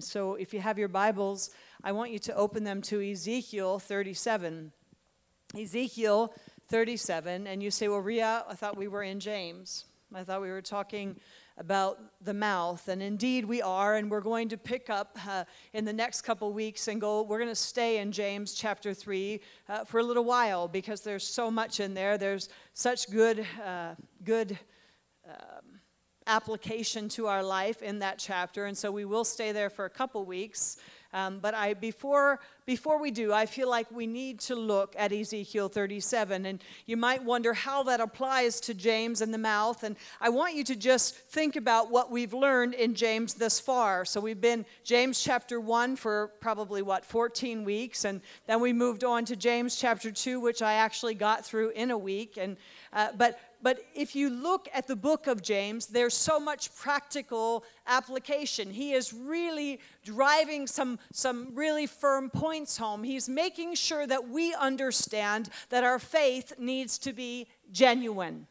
So if you have your Bibles, I want you to open them to Ezekiel 37. Ezekiel 37, and you say, Well, Ria, I thought we were in James. I thought we were talking about the mouth. And indeed, we are, and we're going to pick up uh, in the next couple weeks and go. We're going to stay in James chapter 3 uh, for a little while because there's so much in there. There's such good, uh, good. Um, application to our life in that chapter, and so we will stay there for a couple weeks. Um, but I, before, before we do, I feel like we need to look at Ezekiel 37. And you might wonder how that applies to James and the mouth. And I want you to just think about what we've learned in James thus far. So we've been James chapter 1 for probably, what, 14 weeks. And then we moved on to James chapter 2, which I actually got through in a week. And, uh, but but if you look at the book of James, there's so much practical application. He is really driving some, some really firm points home. He's making sure that we understand that our faith needs to be genuine.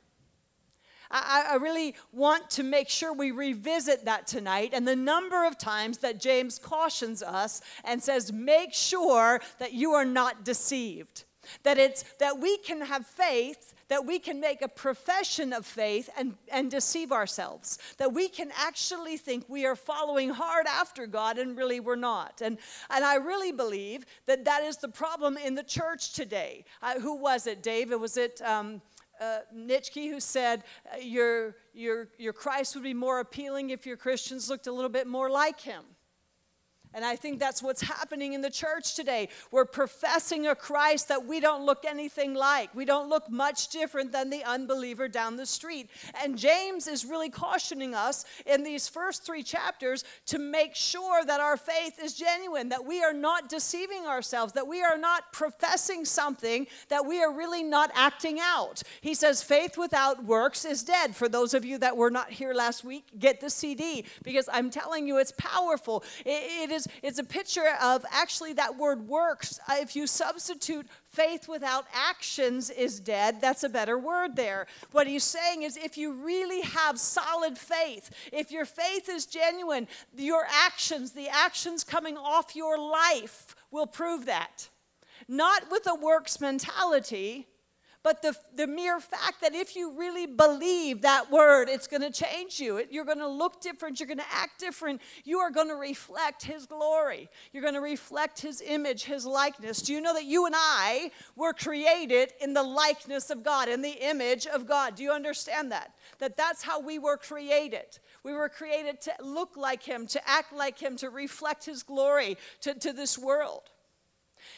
I, I, really want to make sure we revisit that tonight and the number of times that James cautions us and says, make sure that you are not deceived. That it's that we can have faith, that we can make a profession of faith and, and deceive ourselves. That we can actually think we are following hard after God and really we're not. And, and I really believe that that is the problem in the church today. Uh, who was it, Dave? Was it um, uh, Nietzsche who said, uh, your, your, your Christ would be more appealing if your Christians looked a little bit more like him? And I think that's what's happening in the church today. We're professing a Christ that we don't look anything like. We don't look much different than the unbeliever down the street. And James is really cautioning us in these first three chapters to make sure that our faith is genuine, that we are not deceiving ourselves, that we are not professing something that we are really not acting out. He says, faith without works is dead. For those of you that were not here last week, get the CD because I'm telling you, it's powerful. it, it is is it's a picture of actually that word works. Uh, if you substitute faith without actions is dead, that's a better word there. What he's saying is if you really have solid faith, if your faith is genuine, your actions, the actions coming off your life will prove that. Not with a works mentality, but the, the mere fact that if you really believe that word, it's going to change you. You're going to look different. You're going to act different. You are going to reflect His glory. You're going to reflect His image, His likeness. Do you know that you and I were created in the likeness of God, in the image of God? Do you understand that? That that's how we were created. We were created to look like Him, to act like Him, to reflect His glory to, to this world.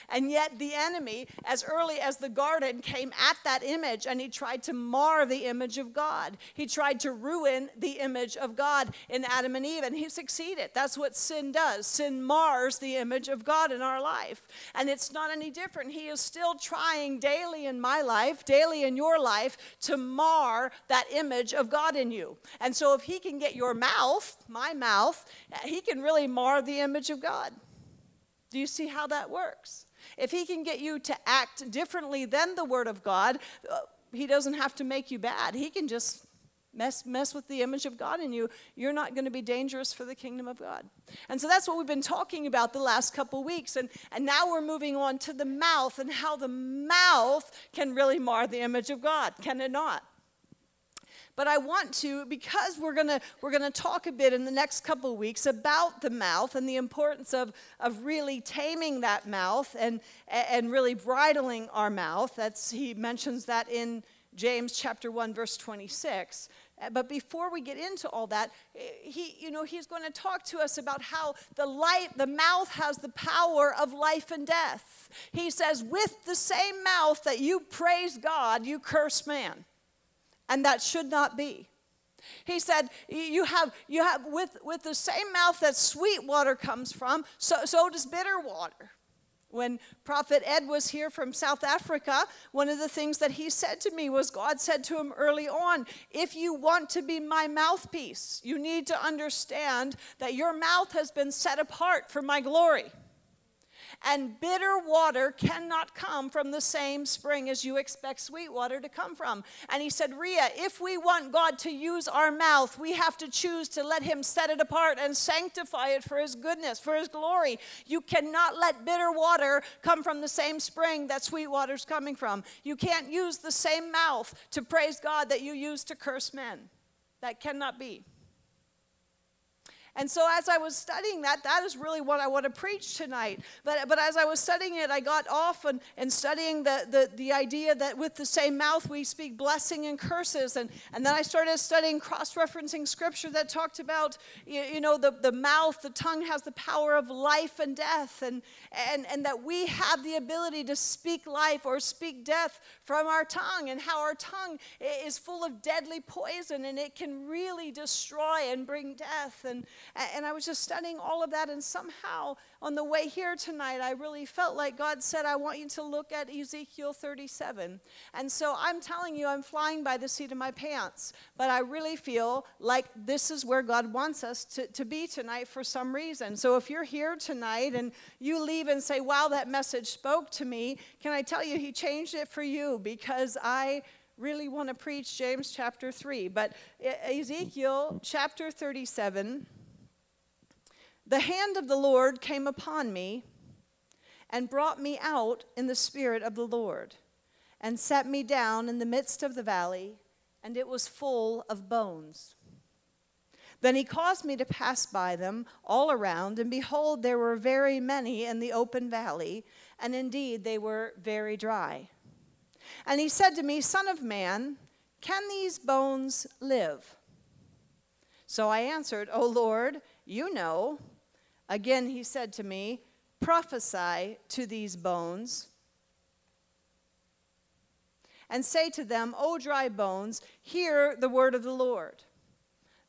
And yet, the enemy, as early as the garden, came at that image and he tried to mar the image of God. He tried to ruin the image of God in Adam and Eve, and he succeeded. That's what sin does. Sin mars the image of God in our life. And it's not any different. He is still trying daily in my life, daily in your life, to mar that image of God in you. And so, if he can get your mouth, my mouth, he can really mar the image of God. Do you see how that works? If he can get you to act differently than the Word of God, uh, he doesn't have to make you bad. He can just mess, mess with the image of God in you. You're not going to be dangerous for the kingdom of God. And so that's what we've been talking about the last couple weeks. And, and now we're moving on to the mouth and how the mouth can really mar the image of God, can it not? But I want to, because we're gonna we're gonna talk a bit in the next couple of weeks about the mouth and the importance of, of really taming that mouth and and really bridling our mouth. That's he mentions that in James chapter 1, verse 26. Uh, but before we get into all that, he, you know, he's going to talk to us about how the light, the mouth has the power of life and death. He says, with the same mouth that you praise God, you curse man and that should not be. He said, You have, you have with, with the same mouth that sweet water comes from, so, so does bitter water. When Prophet Ed was here from South Africa, one of the things that he said to me was God said to him early on, If you want to be my mouthpiece, you need to understand that your mouth has been set apart for my glory. And bitter water cannot come from the same spring as you expect sweet water to come from. And he said, Ria, if we want God to use our mouth, we have to choose to let him set it apart and sanctify it for his goodness, for his glory. You cannot let bitter water come from the same spring that sweet water's coming from. You can't use the same mouth to praise God that you use to curse men. That cannot be. And so as I was studying that, that is really what I want to preach tonight. But, but as I was studying it, I got off and, and studying the, the, the idea that with the same mouth we speak blessing and curses. And, and then I started studying cross-referencing scripture that talked about, you, you know, the, the mouth, the tongue has the power of life and death. And, and, and that we have the ability to speak life or speak death from our tongue. And how our tongue is full of deadly poison and it can really destroy and bring death. And, and I was just studying all of that, and somehow on the way here tonight, I really felt like God said, I want you to look at Ezekiel 37. And so I'm telling you, I'm flying by the seat of my pants, but I really feel like this is where God wants us to, to be tonight for some reason. So if you're here tonight and you leave and say, Wow, that message spoke to me, can I tell you, He changed it for you because I really want to preach James chapter 3. But Ezekiel chapter 37 the hand of the Lord came upon me and brought me out in the spirit of the Lord and set me down in the midst of the valley, and it was full of bones. Then he caused me to pass by them all around, and behold, there were very many in the open valley, and indeed they were very dry. And he said to me, Son of man, can these bones live? So I answered, O Lord, you know. Again, he said to me, Prophesy to these bones and say to them, O dry bones, hear the word of the Lord.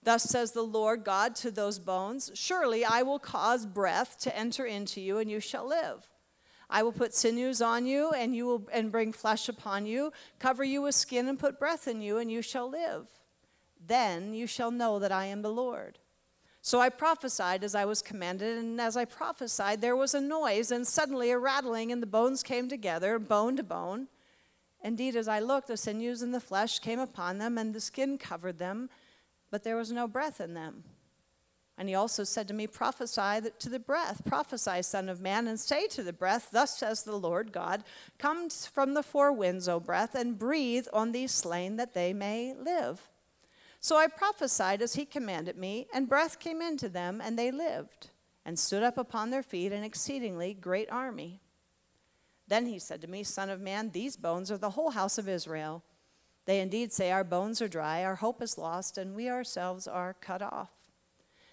Thus says the Lord God to those bones Surely I will cause breath to enter into you, and you shall live. I will put sinews on you, and you will and bring flesh upon you, cover you with skin, and put breath in you, and you shall live. Then you shall know that I am the Lord. So I prophesied as I was commanded, and as I prophesied, there was a noise, and suddenly a rattling, and the bones came together, bone to bone. Indeed, as I looked, the sinews and the flesh came upon them, and the skin covered them, but there was no breath in them. And he also said to me, Prophesy to the breath, prophesy, Son of Man, and say to the breath, Thus says the Lord God, Come from the four winds, O breath, and breathe on these slain that they may live. So I prophesied as he commanded me, and breath came into them, and they lived, and stood up upon their feet, an exceedingly great army. Then he said to me, Son of man, these bones are the whole house of Israel. They indeed say, Our bones are dry, our hope is lost, and we ourselves are cut off.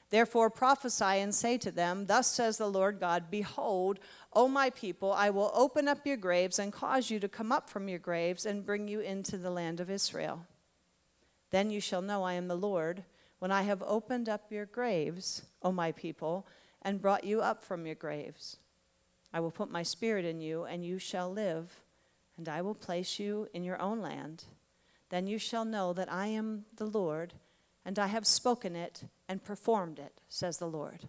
Therefore prophesy and say to them, Thus says the Lord God, Behold, O my people, I will open up your graves and cause you to come up from your graves and bring you into the land of Israel. Then you shall know I am the Lord, when I have opened up your graves, O my people, and brought you up from your graves. I will put my spirit in you, and you shall live, and I will place you in your own land. Then you shall know that I am the Lord, and I have spoken it and performed it, says the Lord.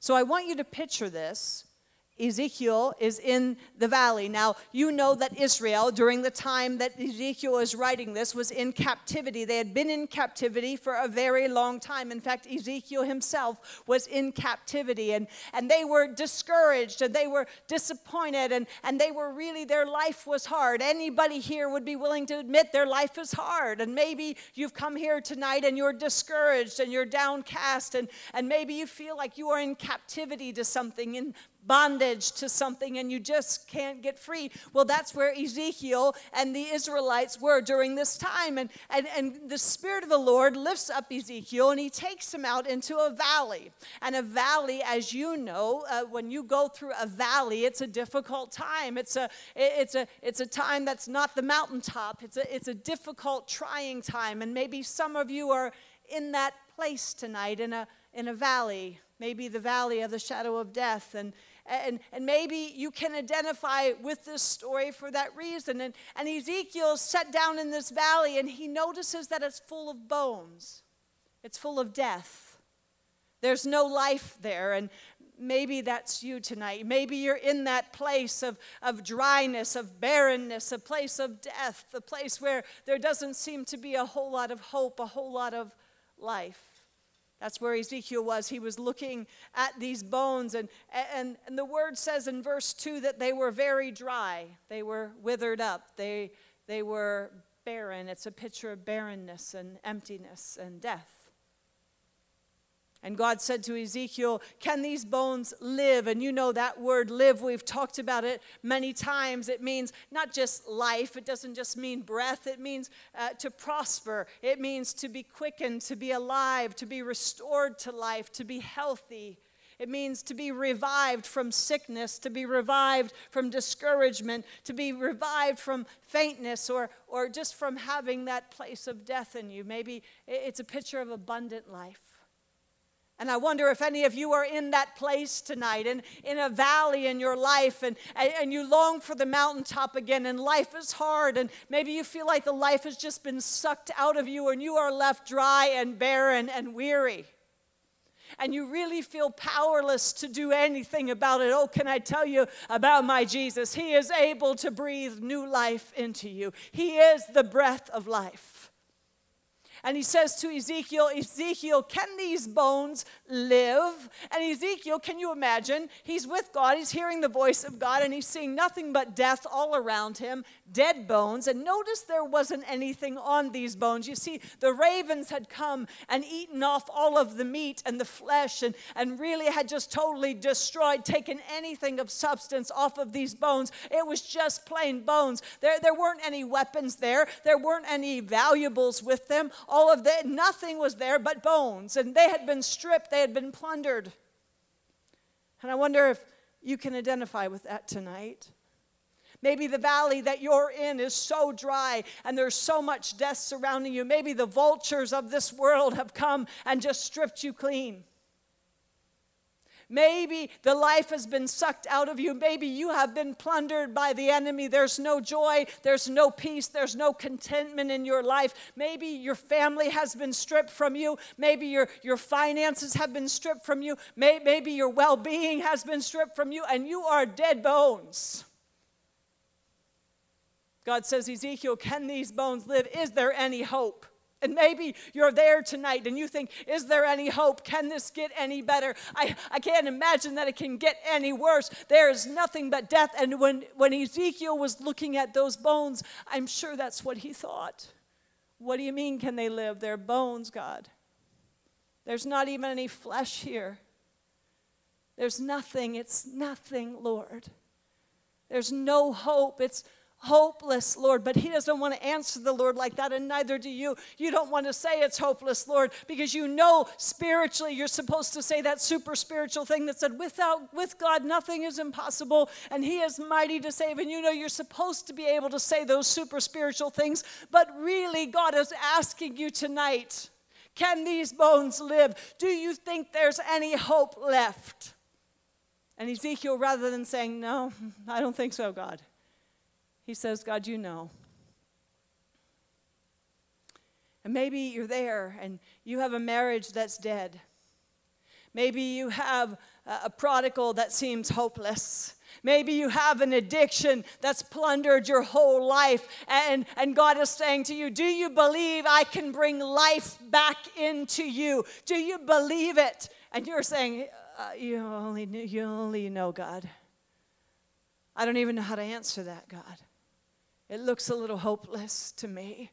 So I want you to picture this Ezekiel is in the valley. Now, you know that Israel, during the time that Ezekiel is writing this, was in captivity. They had been in captivity for a very long time. In fact, Ezekiel himself was in captivity, and, and they were discouraged and they were disappointed, and, and they were really, their life was hard. Anybody here would be willing to admit their life is hard. And maybe you've come here tonight and you're discouraged and you're downcast, and, and maybe you feel like you are in captivity to something. And bondage to something and you just can't get free. Well, that's where Ezekiel and the Israelites were during this time. And, and, and the Spirit of the Lord lifts up Ezekiel and he takes him out into a valley. And a valley, as you know, uh, when you go through a valley, it's a difficult time. It's a, it's a, it's a time that's not the mountaintop, it's a, it's a difficult, trying time. And maybe some of you are in that place tonight in a, in a valley maybe the valley of the shadow of death and and, and maybe you can identify with this story for that reason. And, and Ezekiel set down in this valley and he notices that it's full of bones, it's full of death. There's no life there. And maybe that's you tonight. Maybe you're in that place of, of dryness, of barrenness, a place of death, the place where there doesn't seem to be a whole lot of hope, a whole lot of life. That's where Ezekiel was. He was looking at these bones, and, and, and the word says in verse 2 that they were very dry. They were withered up. They, they were barren. It's a picture of barrenness and emptiness and death. And God said to Ezekiel, Can these bones live? And you know that word live, we've talked about it many times. It means not just life, it doesn't just mean breath, it means uh, to prosper. It means to be quickened, to be alive, to be restored to life, to be healthy. It means to be revived from sickness, to be revived from discouragement, to be revived from faintness, or, or just from having that place of death in you. Maybe it's a picture of abundant life. And I wonder if any of you are in that place tonight and in a valley in your life and, and you long for the mountaintop again and life is hard and maybe you feel like the life has just been sucked out of you and you are left dry and barren and weary. And you really feel powerless to do anything about it. Oh, can I tell you about my Jesus? He is able to breathe new life into you, He is the breath of life. And he says to Ezekiel, Ezekiel, can these bones live? And Ezekiel, can you imagine? He's with God, he's hearing the voice of God, and he's seeing nothing but death all around him, dead bones. And notice there wasn't anything on these bones. You see, the ravens had come and eaten off all of the meat and the flesh and, and really had just totally destroyed, taken anything of substance off of these bones. It was just plain bones. There, there weren't any weapons there, there weren't any valuables with them all of that, nothing was there but bones. And they had been stripped, they had been plundered. And I wonder if you can identify with that tonight. Maybe the valley that you're in is so dry and there's so much death surrounding you. Maybe the vultures of this world have come and just stripped you clean. Maybe the life has been sucked out of you. Maybe you have been plundered by the enemy. There's no joy, there's no peace, there's no contentment in your life. Maybe your family has been stripped from you. Maybe your, your finances have been stripped from you. Maybe your well being has been stripped from you, and you are dead bones. God says, Ezekiel, can these bones live? Is there any hope? And maybe you're there tonight and you think, is there any hope? Can this get any better? I, I can't imagine that it can get any worse. There is nothing but death. And when, when Ezekiel was looking at those bones, I'm sure that's what he thought. What do you mean, can they live? They're bones, God. There's not even any flesh here. There's nothing. It's nothing, Lord. There's no hope. It's hopeless, Lord. But he doesn't want to answer the Lord like that, and neither do you. You don't want to say it's hopeless, Lord, because you know spiritually you're supposed to say that super spiritual thing that said, without with God nothing is impossible, and He is mighty to save. And you know you're supposed to be able to say those super spiritual things, but really God is asking you tonight. Can these bones live? Do you think there's any hope left? And Ezekiel, rather than saying, No, I don't think so, God, he says, God, you know. And maybe you're there and you have a marriage that's dead. Maybe you have a prodigal that seems hopeless. Maybe you have an addiction that's plundered your whole life, and, and God is saying to you, Do you believe I can bring life back into you? Do you believe it? And you're saying, uh, you, only, you only know God. I don't even know how to answer that, God. It looks a little hopeless to me.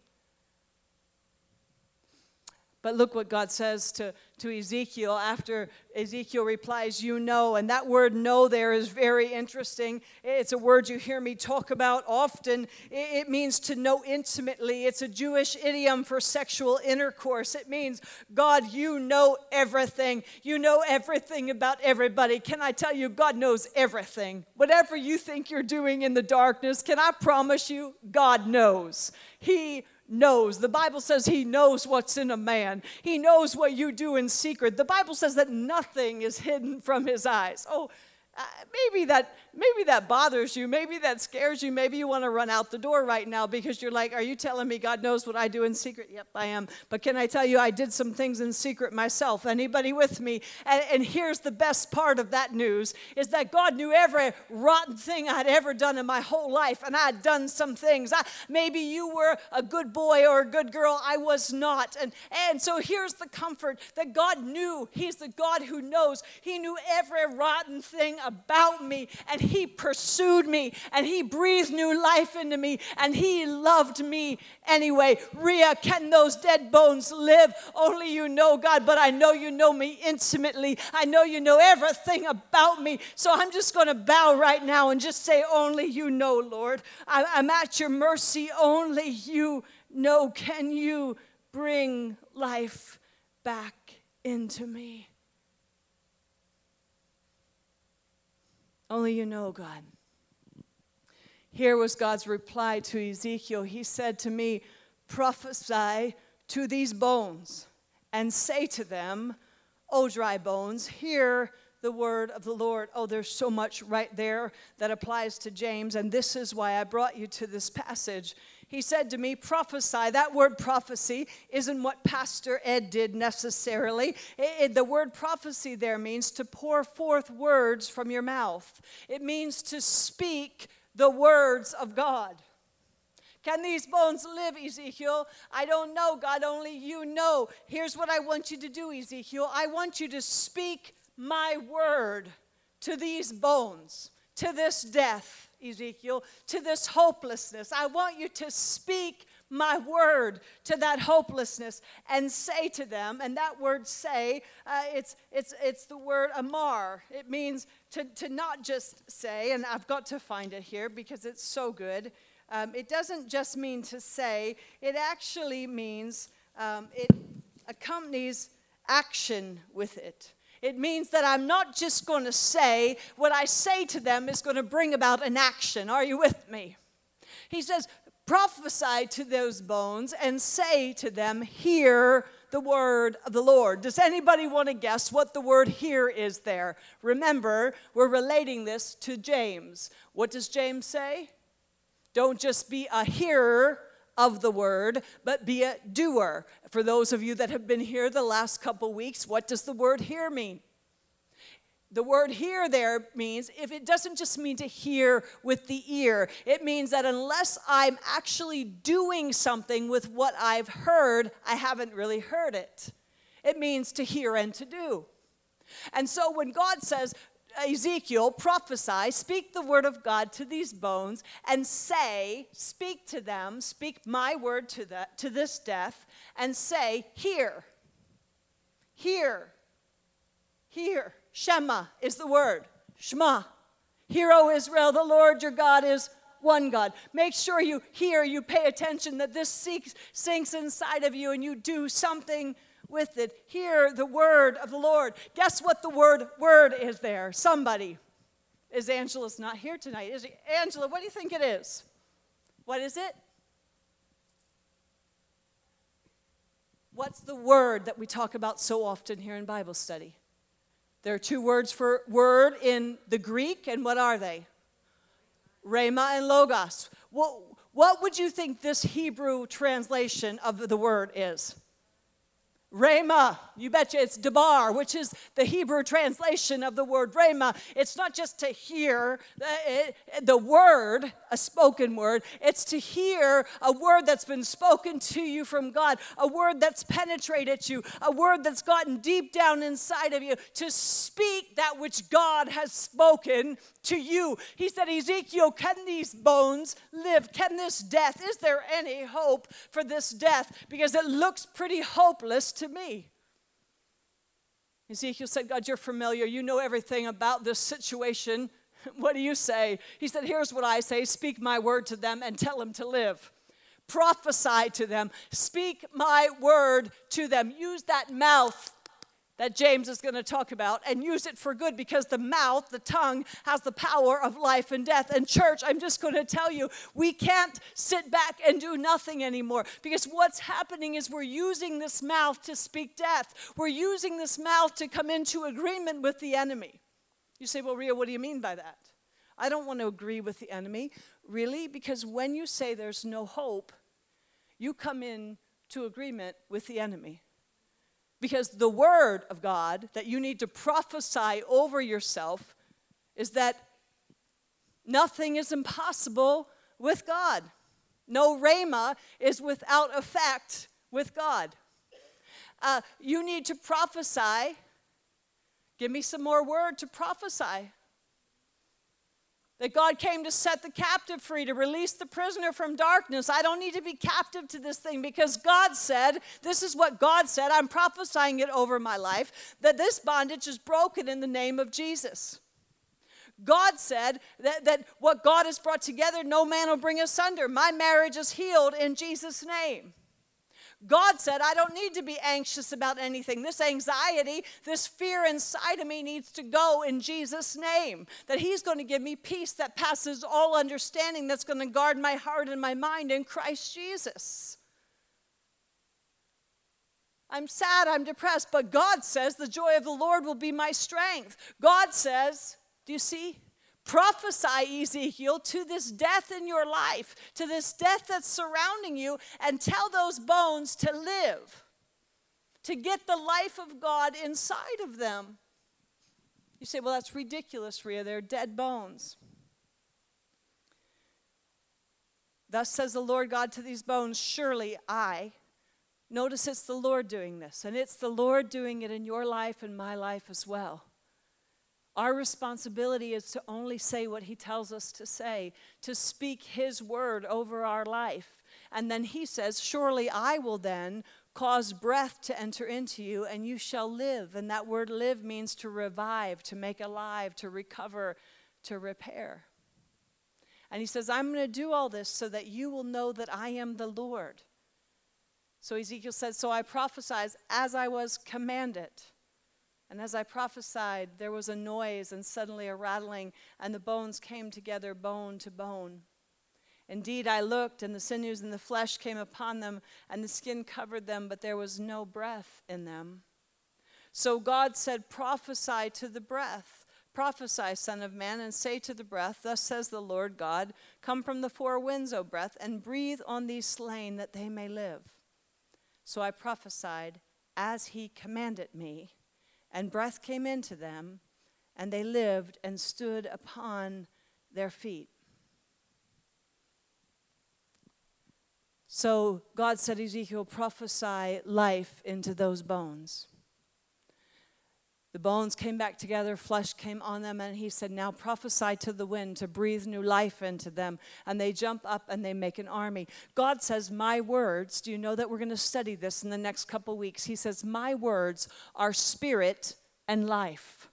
But look what God says to, to Ezekiel after Ezekiel replies, You know. And that word know there is very interesting. It's a word you hear me talk about often. It means to know intimately. It's a Jewish idiom for sexual intercourse. It means, God, you know everything. You know everything about everybody. Can I tell you, God knows everything. Whatever you think you're doing in the darkness, can I promise you, God knows. He knows. The Bible says he knows what's in a man. He knows what you do in secret. The Bible says that nothing is hidden from his eyes. Oh, uh, maybe that maybe that bothers you maybe that scares you maybe you want to run out the door right now because you're like are you telling me god knows what i do in secret? Yep i am. But can i tell you i did some things in secret myself. Anybody with me? And, and here's the best part of that news is that god knew every rotten thing i'd ever done in my whole life and i'd done some things. I, maybe you were a good boy or a good girl i was not. And and so here's the comfort that god knew. He's the god who knows. He knew every rotten thing about me, and He pursued me, and He breathed new life into me, and He loved me anyway. Ria, can those dead bones live? Only you know, God, but I know you know me intimately. I know you know everything about me. So I'm just going to bow right now and just say, Only you know, Lord. I'm at your mercy. Only you know. Can you bring life back into me? Only you know, God. Here was God's reply to Ezekiel. He said to me, Prophesy to these bones and say to them, O dry bones, hear the word of the Lord. Oh, there's so much right there that applies to James, and this is why I brought you to this passage. He said to me, prophesy. That word prophecy isn't what Pastor Ed did necessarily. It, it, the word prophecy there means to pour forth words from your mouth, it means to speak the words of God. Can these bones live, Ezekiel? I don't know, God, only you know. Here's what I want you to do, Ezekiel. I want you to speak my word to these bones, to this death. Ezekiel, to this hopelessness. I want you to speak my word to that hopelessness and say to them, and that word say, uh, it's, it's, it's the word amar. It means to, to not just say, and I've got to find it here because it's so good. Um, it doesn't just mean to say, it actually means um, it accompanies action with it. It means that I'm not just going to say what I say to them is going to bring about an action. Are you with me? He says, prophesy to those bones and say to them, Hear the word of the Lord. Does anybody want to guess what the word "hear" is there? Remember, we're relating this to James. What does James say? Don't just be a hearer of the word, but be a doer. For those of you that have been here the last couple weeks, what does the word hear mean? The word hear there means if it doesn't just mean to hear with the ear, it means that unless I'm actually doing something with what I've heard, I haven't really heard it. It means to hear and to do. And so when God says, Ezekiel, prophesy, speak the word of God to these bones, and say, speak to them, speak my word to, the, to this death, and say, Hear, hear, hear. Shema is the word. Shema. Hear, O Israel, the Lord your God is one God. Make sure you hear, you pay attention, that this sinks inside of you and you do something with it. Hear the word of the Lord. Guess what the word word is there? Somebody. Is Angela's not here tonight? Is? Angela, what do you think it is? What is it? What's the word that we talk about so often here in Bible study? There are two words for word in the Greek, and what are they? Rhema and logos. What, what would you think this Hebrew translation of the word is? Rhema, you betcha it's Debar, which is the Hebrew translation of the word Rhema. It's not just to hear uh, the, the word, a spoken word, it's to hear a word that's been spoken to you from God, a word that's penetrated you, a word that's gotten deep down inside of you, to speak that which God has spoken to you. He said, Ezekiel, can these bones live? Can this death, is there any hope for this death? Because it looks pretty hopeless to me. Ezekiel said, God, you're familiar. You know everything about this situation. What do you say? He said, Here's what I say speak my word to them and tell them to live. Prophesy to them. Speak my word to them. Use that mouth that James is going to talk about and use it for good because the mouth, the tongue, has the power of life and death. And, church, I'm just going to tell you, we can't sit back and do nothing anymore because what's happening is we're using this mouth to speak death, we're using this mouth to come into agreement with the enemy. You say, Well, Ria, what do you mean by that? I don't want to agree with the enemy. Really? Because when you say there's no hope, you come in to agreement with the enemy. Because the word of God that you need to prophesy over yourself is that nothing is impossible with God. No rhema is without effect with God. Uh, you need to prophesy. Give me some more word to prophesy. That God came to set the captive free, to release the prisoner from darkness. I don't need to be captive to this thing because God said, this is what God said. I'm prophesying it over my life that this bondage is broken in the name of Jesus. God said that, that what God has brought together, no man will bring asunder. My marriage is healed in Jesus' name. God said, I don't need to be anxious about anything. This anxiety, this fear inside of me needs to go in Jesus' name. That He's going to give me peace that passes all understanding, that's going to guard my heart and my mind in Christ Jesus. I'm sad, I'm depressed, but God says, The joy of the Lord will be my strength. God says, Do you see? Prophesy, Ezekiel, to this death in your life, to this death that's surrounding you, and tell those bones to live, to get the life of God inside of them. You say, well, that's ridiculous, Ria. They're dead bones. Thus says the Lord God to these bones, Surely I, notice it's the Lord doing this, and it's the Lord doing it in your life and my life as well. Our responsibility is to only say what He tells us to say, to speak His word over our life. And then He says, Surely I will then cause breath to enter into you, and you shall live. And that word live means to revive, to make alive, to recover, to repair. And He says, I'm going to do all this so that you will know that I am the Lord. So Ezekiel says, So I prophesied as I was commanded. And as I prophesied, there was a noise and suddenly a rattling, and the bones came together, bone to bone. Indeed, I looked, and the sinews and the flesh came upon them, and the skin covered them, but there was no breath in them. So God said, Prophesy to the breath. Prophesy, Son of Man, and say to the breath, Thus says the Lord God, Come from the four winds, O breath, and breathe on these slain that they may live. So I prophesied as he commanded me and breath came into them, and they lived and stood upon their feet. So God said, Ezekiel, prophesy life into those bones. The bones came back together, flesh came on them, and he said, Now prophesy to the wind to breathe new life into them. And they jump up and they make an army. God says, My words, do you know that we're going to study this in the next couple weeks? He says, My words are spirit and life.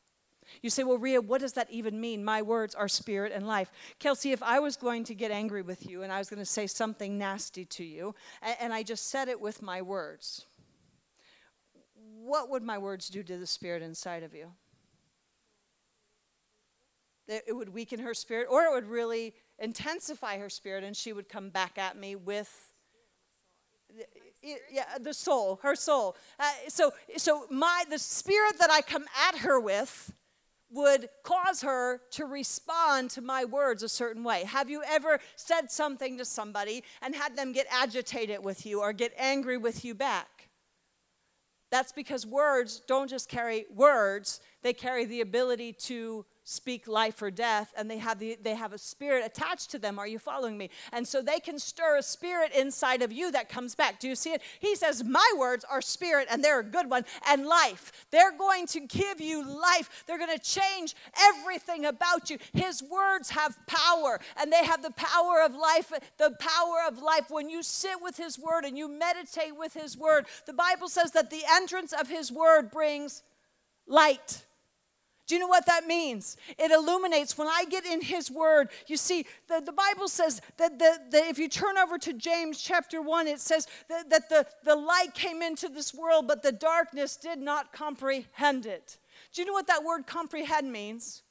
You say, Well, Ria, what does that even mean? My words are spirit and life. Kelsey, if I was going to get angry with you and I was going to say something nasty to you, and I just said it with my words, what would my words do to the spirit inside of you? That it would weaken her spirit, or it would really intensify her spirit, and she would come back at me with yeah, the soul, her soul. Uh, so, so my the spirit that I come at her with would cause her to respond to my words a certain way. Have you ever said something to somebody and had them get agitated with you or get angry with you back? That's because words don't just carry words, they carry the ability to speak life or death and they have the they have a spirit attached to them. Are you following me? And so they can stir a spirit inside of you that comes back. Do you see it? He says my words are spirit and they're a good one and life. They're going to give you life. They're going to change everything about you. His words have power and they have the power of life the power of life. When you sit with his word and you meditate with his word the bible says that the entrance of his word brings light do you know what that means? It illuminates. When I get in His Word, you see, the, the Bible says that, the, if you turn over to James chapter 1, it says that, that the, the light came into this world, but the darkness did not comprehend it. Do you know what that word comprehend means?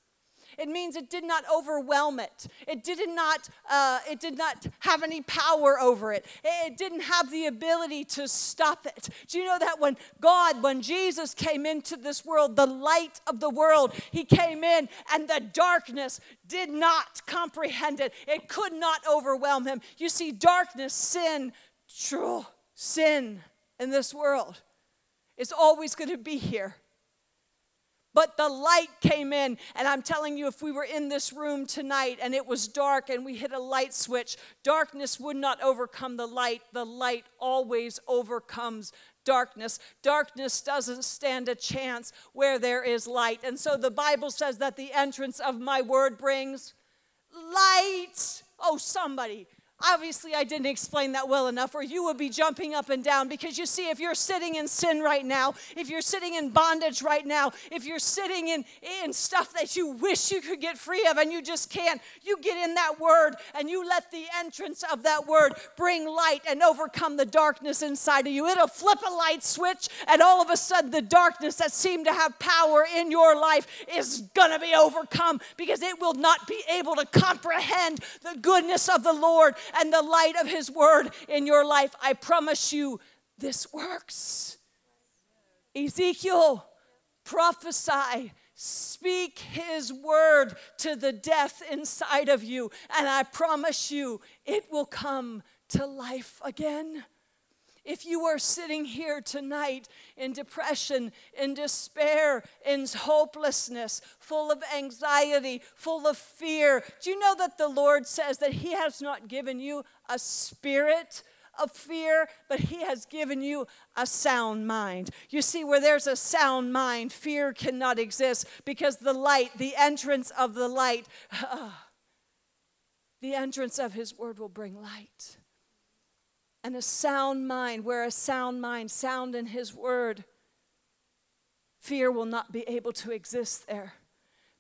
It means it did not overwhelm it. It did not, uh, it did not have any power over it. It didn't have the ability to stop it. Do you know that when God, when Jesus came into this world, the light of the world, he came in and the darkness did not comprehend it. It could not overwhelm him. You see, darkness, sin, true sin in this world is always going to be here. But the light came in, and I'm telling you, if we were in this room tonight and it was dark and we hit a light switch, darkness would not overcome the light. The light always overcomes darkness. Darkness doesn't stand a chance where there is light. And so the Bible says that the entrance of my word brings light. Oh, somebody Obviously, I didn't explain that well enough, or you would be jumping up and down because you see, if you're sitting in sin right now, if you're sitting in bondage right now, if you're sitting in, in stuff that you wish you could get free of and you just can't, you get in that word and you let the entrance of that word bring light and overcome the darkness inside of you. It'll flip a light switch, and all of a sudden, the darkness that seemed to have power in your life is gonna be overcome because it will not be able to comprehend the goodness of the Lord and the light of His Word in your life, I promise you, this works. Ezekiel, prophesy. Speak his word to the death inside of you, and I promise you it will come to life again. If you are sitting here tonight in depression, in despair, in hopelessness, full of anxiety, full of fear, do you know that the Lord says that He has not given you a spirit? of fear, but He has given you a sound mind. You see, where there's a sound mind, fear cannot exist because the light, the entrance of the light, uh, the entrance of His word will bring light and a sound mind, where a sound mind, sound in His Word, fear will not be able to exist there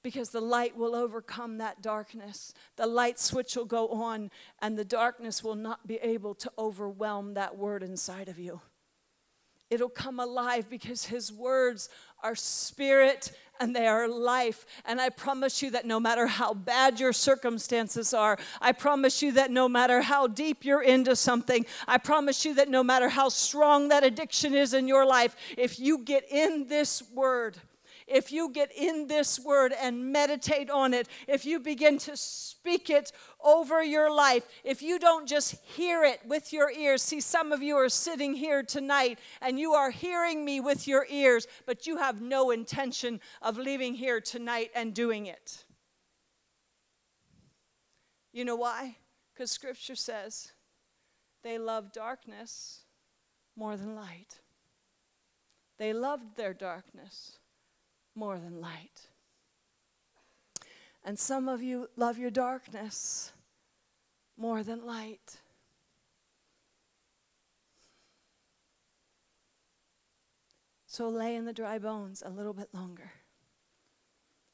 because the light will overcome that darkness. The light switch will go on, and the darkness will not be able to overwhelm that word inside of you. It'll come alive because His words are spirit and they are life. And I promise you that no matter how bad your circumstances are, I promise you that no matter how deep you're into something, I promise you that no matter how strong that addiction is in your life, if you get in this word, if you get in this word and meditate on it, if you begin to speak it over your life, if you don't just hear it with your ears, see, some of you are sitting here tonight and you are hearing me with your ears, but you have no intention of leaving here tonight and doing it. You know why? Because scripture says they love darkness more than light. They loved their darkness more than light. And some of you love your darkness more than light. So lay in the dry bones a little bit longer.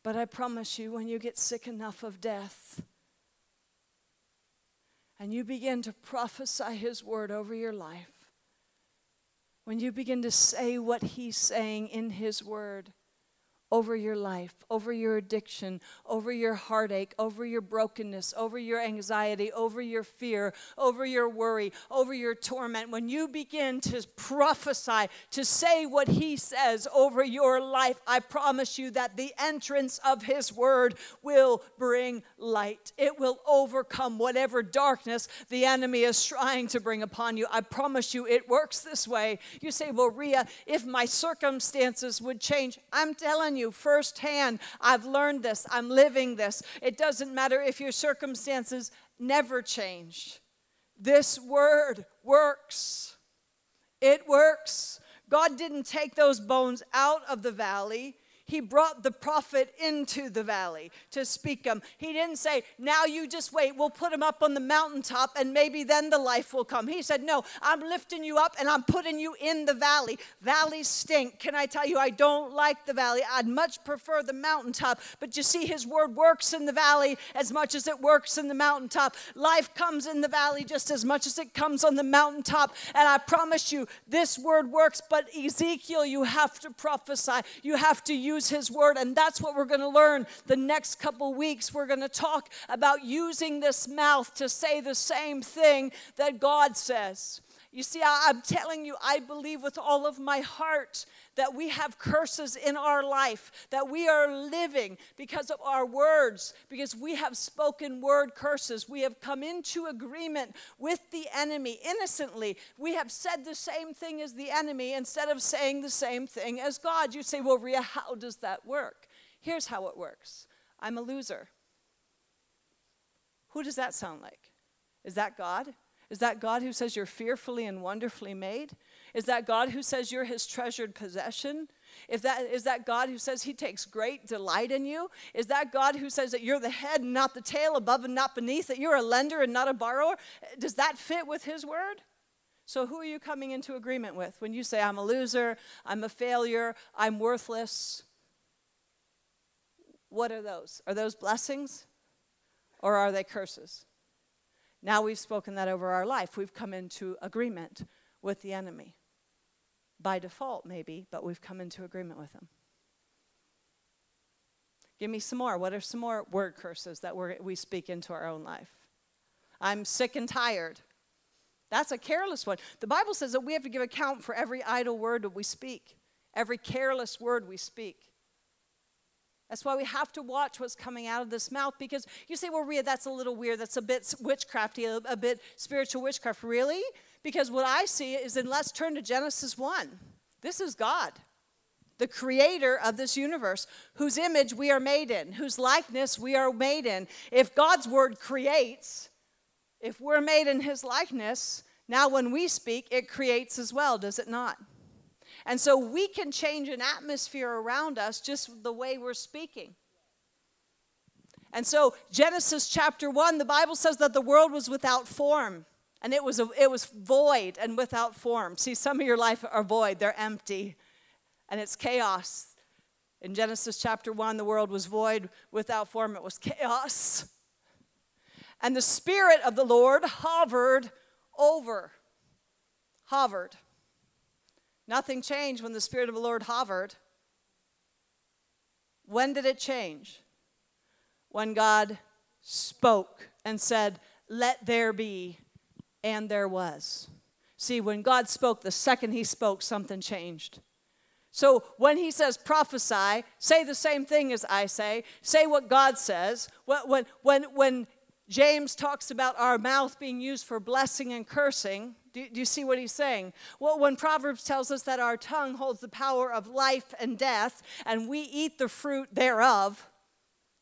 But I promise you, when you get sick enough of death and you begin to prophesy His word over your life, when you begin to say what He's saying in His word, over your life, over your addiction, over your heartache, over your brokenness, over your anxiety, over your fear, over your worry, over your torment, when you begin to prophesy, to say what He says over your life, I promise you that the entrance of His word will bring light. It will overcome whatever darkness the enemy is trying to bring upon you. I promise you it works this way. You say, Well, Ria, if my circumstances would change, I'm telling you you firsthand. I've learned this, I'm living this. It doesn't matter if your circumstances never change. This word works. It works. God didn't take those bones out of the valley he brought the prophet into the valley to speak him. He didn't say, Now you just wait, we'll put him up on the mountaintop and maybe then the life will come. He said, No, I'm lifting you up and I'm putting you in the valley. Valleys stink. Can I tell you, I don't like the valley. I'd much prefer the mountaintop. But you see, his word works in the valley as much as it works in the mountaintop. Life comes in the valley just as much as it comes on the mountaintop. And I promise you, this word works. But Ezekiel, you have to prophesy, you have to use use His Word. And that's what we're going to learn the next couple weeks. We're going to talk about using this mouth to say the same thing that God says. You see, I, am telling you, I believe with all of my heart that we have curses in our life, that we are living because of our words, because we have spoken word curses. We have come into agreement with the enemy innocently. We have said the same thing as the enemy instead of saying the same thing as God. You say, well, Ria, how does that work? Here's how it works I'm a loser. Who does that sound like? Is that God? Is that God who says you're fearfully and wonderfully made? Is that God who says you're his treasured possession? Is that, is that God who says he takes great delight in you? Is that God who says that you're the head and not the tail, above and not beneath, that you're a lender and not a borrower? Does that fit with his word? So, who are you coming into agreement with when you say, I'm a loser, I'm a failure, I'm worthless? What are those? Are those blessings or are they curses? Now we've spoken that over our life. We've come into agreement with the enemy. By default, maybe, but we've come into agreement with him. Give me some more. What are some more word curses that we we speak into our own life? I'm sick and tired. That's a careless one. The Bible says that we have to give account for every idle word that we speak, every careless word we speak. That's why we have to watch what's coming out of this mouth because you say, well, Ria, that's a little weird. That's a bit witchcrafty, a, a bit spiritual witchcraft. Really? Because what I see is, and let's turn to Genesis 1. This is God, the creator of this universe, whose image we are made in, whose likeness we are made in. If God's word creates, if we're made in his likeness, now when we speak, it creates as well, does it not? And so we can change an atmosphere around us just the way we're speaking. And so, Genesis chapter 1, the Bible says that the world was without form and it was, a, it was void and without form. See, some of your life are void, they're empty, and it's chaos. In Genesis chapter 1, the world was void without form, it was chaos. And the Spirit of the Lord hovered over, hovered. Nothing changed when the Spirit of the Lord hovered. When did it change? When God spoke and said, Let there be, and there was. See, when God spoke, the second He spoke, something changed. So when He says prophesy, say the same thing as I say, say what God says. When, when, when James talks about our mouth being used for blessing and cursing, do, do, you see what he's saying? Well, when Proverbs tells us that our tongue holds the power of life and death, and we eat the fruit thereof,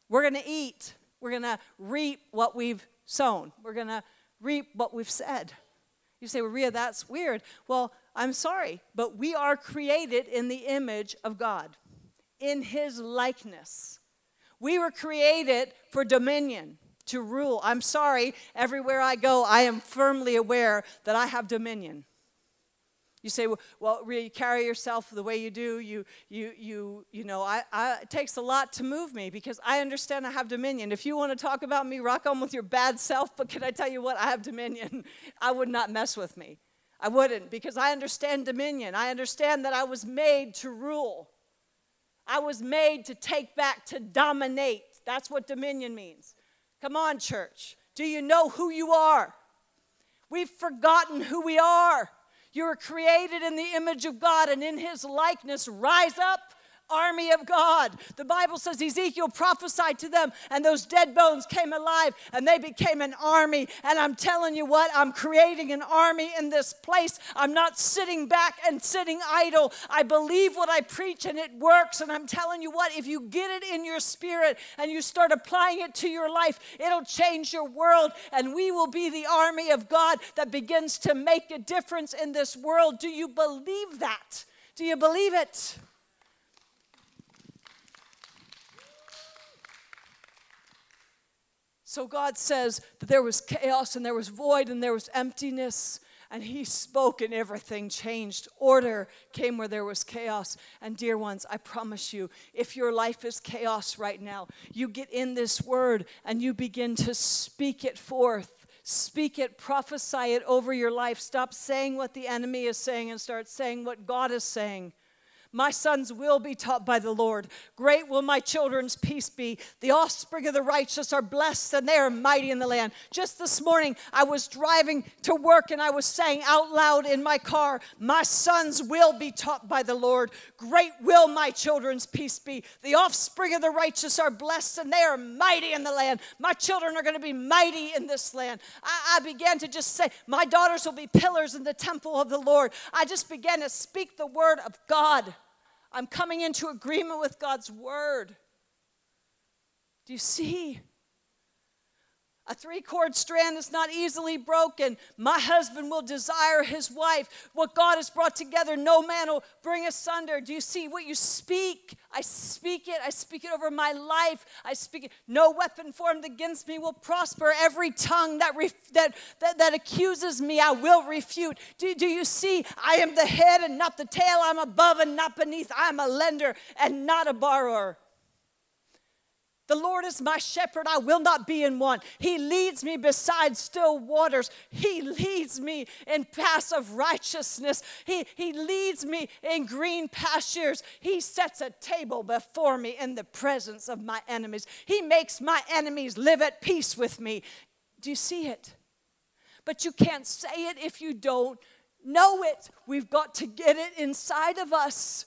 we're going to eat. We're going to reap what we've sown. We're going to reap what we've said. You say, well, Ria, that's weird. Well, I'm sorry, but we are created in the image of God, in his likeness. We were created for dominion to rule. I'm sorry, everywhere I go, I am firmly aware that I have dominion. You say, well, you carry yourself the way you do. You, you, you, you know, I, I, it takes a lot to move me because I understand I have dominion. If you want to talk about me, rock on with your bad self. But can I tell you what? I have dominion. I would not mess with me. I wouldn't because I understand dominion. I understand that I was made to rule. I was made to take back, to dominate. That's what dominion means. Come on, church. Do you know who you are? We've forgotten who we are. You were created in the image of God and in his likeness. Rise up army of God. The Bible says Ezekiel prophesied to them, and those dead bones came alive and they became an army. And I'm telling you what, I'm creating an army in this place. I'm not sitting back and sitting idle. I believe what I preach and it works. And I'm telling you what, if you get it in your spirit and you start applying it to your life, it'll change your world. And we will be the army of God that begins to make a difference in this world. Do you believe that? Do you believe it? So God says that there was chaos and there was void and there was emptiness. And he spoke and everything changed. Order came where there was chaos. And, dear ones, I promise you, if your life is chaos right now, you get in this word and you begin to speak it forth. Speak it, prophesy it over your life. Stop saying what the enemy is saying and start saying what God is saying. My sons will be taught by the Lord. Great will my children's peace be. The offspring of the righteous are blessed, and they are mighty in the land. Just this morning, I was driving to work and I was saying out loud in my car, My sons will be taught by the Lord. Great will my children's peace be. The offspring of the righteous are blessed, and they are mighty in the land. My children are going to be mighty in this land. I, I began to just say, My daughters will be pillars in the temple of the Lord. I just began to speak the word of God. I'm coming into agreement with God's word. Do you see? A three cord strand is not easily broken. My husband will desire his wife. What God has brought together, no man will bring asunder. Do you see what you speak? I speak it. I speak it over my life. I speak it. No weapon formed against me will prosper. Every tongue that, ref- that, that, that accuses me, I will refute. Do, do you see? I am the head and not the tail. I'm above and not beneath. I'm a lender and not a borrower. The Lord is my shepherd, I will not be in want. He leads me beside still waters. He leads me in paths of righteousness. He, he leads me in green pastures. He sets a table before me in the presence of my enemies. He makes my enemies live at peace with me. Do you see it? But you can't say it if you don't know it. We've got to get it inside of us.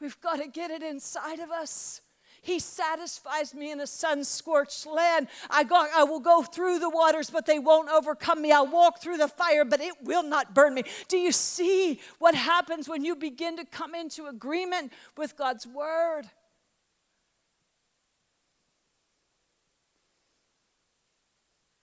We've got to get it inside of us. He satisfies me in a sun scorched land. I, go, I will go through the waters, but they won't overcome me. I'll walk through the fire, but it will not burn me. Do you see what happens when you begin to come into agreement with God's word?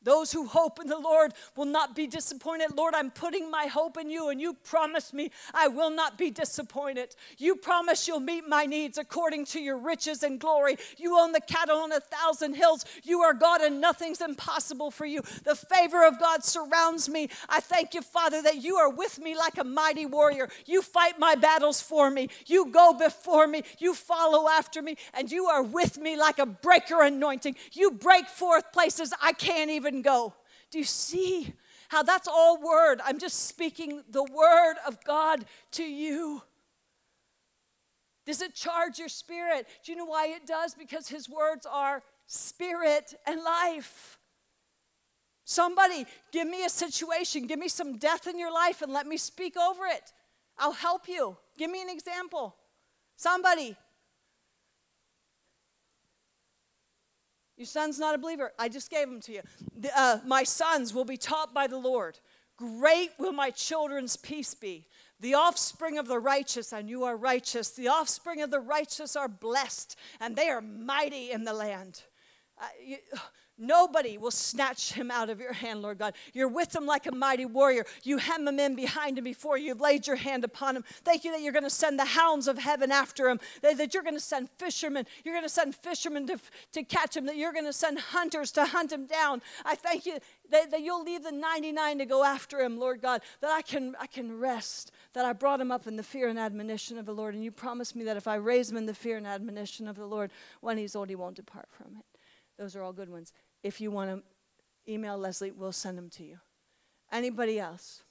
Those who hope in the Lord will not be disappointed. Lord, I'm putting my hope in you, and you promise me I will not be disappointed. You promise you'll meet my needs according to your riches and glory. You own the cattle on a thousand hills. You are God, and nothing's impossible for you. The favor of God surrounds me. I thank you, Father, that you are with me like a mighty warrior. You fight my battles for me. You go before me. You follow after me, and you are with me like a breaker anointing. You break forth places I can't even go. Do you see how that's all word? I'm just speaking the word of God to you. Does it charge your spirit? Do you know why it does? Because his words are spirit and life. Somebody, give me a situation, give me some death in your life, and let me speak over it. I'll help you. Give me an example. Somebody, Your son's not a believer. I just gave him to you. The, uh, my sons will be taught by the Lord. Great will my children's peace be. The offspring of the righteous, and you are righteous. The offspring of the righteous are blessed, and they are mighty in the land. Uh, you, Nobody will snatch him out of your hand, Lord God. You're with him like a mighty warrior. You hem him in behind him before you've laid your hand upon him. Thank you that you're going to send the hounds of heaven after him, that, you're going to send fishermen. You're going to send fishermen to, to catch him, that you're going to send hunters to hunt him down. I thank you that, that you'll leave the 99 to go after him, Lord God, that I can, I can rest, that I brought him up in the fear and admonition of the Lord. And you promised me that if I raise him in the fear and admonition of the Lord, when he's old, he won't depart from it. Those are all good ones. If you want to email Leslie, we'll send them to you. Anybody else?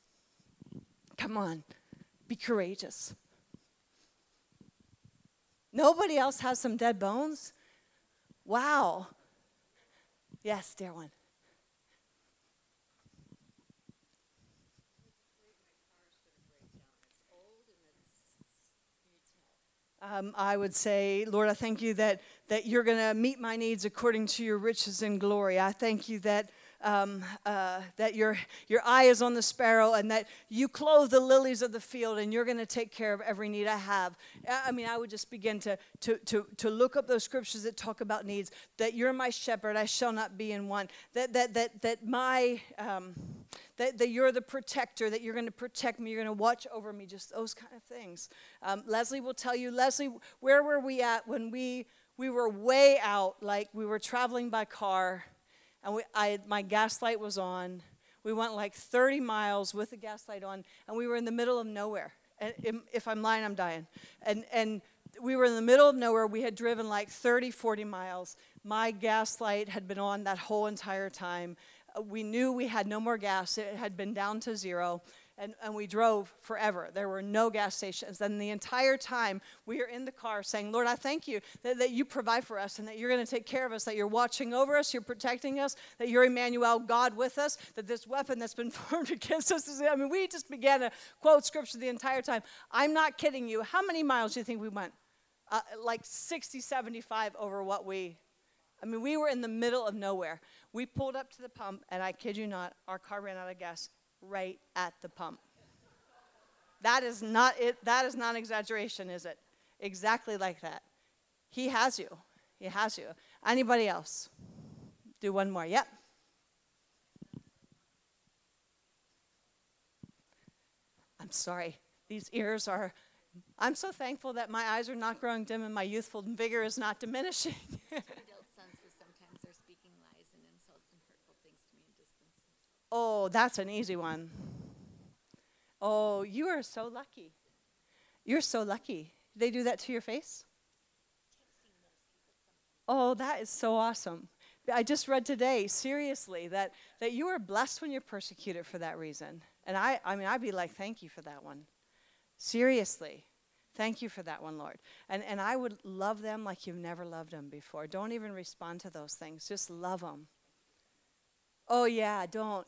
Come on, be courageous. Nobody else has some dead bones? Wow. Yes, dear one. Um, I would say, Lord, I thank you that, that you're going to meet my needs according to your riches and glory. I thank you that, um, uh, that your, your eye is on the sparrow and that you clothe the lilies of the field and you're going to take care of every need I have. I mean, I would just begin to, to, to, to look up those scriptures that talk about needs, that you're my shepherd, I shall not be in want, that, that, that, that my... Um, that, that you're the protector, that you're going to protect me, you're going to watch over me, just those kind of things. Um, Leslie will tell you, Leslie, where were we at when we, we were way out, like we were traveling by car, and we, I, my gas light was on. We went like 30 miles with the gas light on, and we were in the middle of nowhere. And if I'm lying, I'm dying. And, and we were in the middle of nowhere. We had driven like 30, 40 miles. My gas light had been on that whole entire time we knew we had no more gas. It had been down to zero. and, and we drove forever. There were no gas stations. And the entire time we are in the car saying, Lord, I thank you that, that you provide for us and that you're going to take care of us, that you're watching over us, you're protecting us, that you're Emmanuel, God with us, that this weapon that's been formed against us is, I mean, we just began to quote scripture the entire time. I'm not kidding you. How many miles do you think we went? Uh, like 60, 75 over what we I mean, we were in the middle of nowhere. We pulled up to the pump, and I kid you not, our car ran out of gas right at the pump. That is not it. That is not exaggeration, is it? Exactly like that. He has you. He has you. Anybody else? Do one more. Yep. I'm sorry. These ears are. I'm so thankful that my eyes are not growing dim and my youthful vigor is not diminishing. Oh, that's an easy one. Oh, you are so lucky. You're so lucky. They do that to your face? Oh, that is so awesome. I just read today, seriously, that, that you are blessed when you're persecuted for that reason. And I, I mean, I'd be like, thank you for that one. Seriously. Thank you for that one, Lord. And, and I would love them like you've never loved them before. Don't even respond to those things, just love them. Oh, yeah, don't.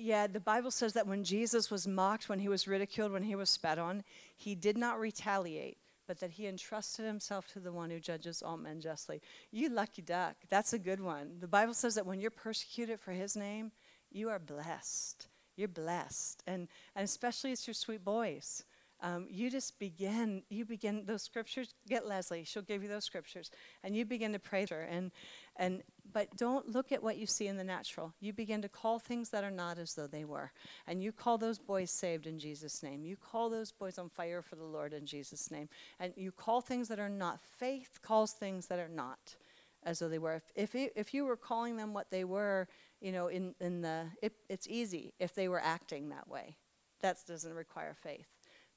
Yeah, the Bible says that when Jesus was mocked, when he was ridiculed, when he was spat on, he did not retaliate, but that he entrusted himself to the one who judges all men justly. You lucky duck. That's a good one. The Bible says that when you're persecuted for his name, you are blessed. You're blessed. And, and especially it's your sweet boys um, you just begin, you begin, those scriptures, get Leslie, she'll give you those scriptures, and you begin to pray her. And, and, but don't look at what you see in the natural. You begin to call things that are not as though they were. And you call those boys saved in Jesus' name. You call those boys on fire for the Lord in Jesus' name. And you call things that are not. Faith calls things that are not as though they were. If, if, you, if you were calling them what they were, you know, in, in the, it, it's easy if they were acting that way. That doesn't require faith.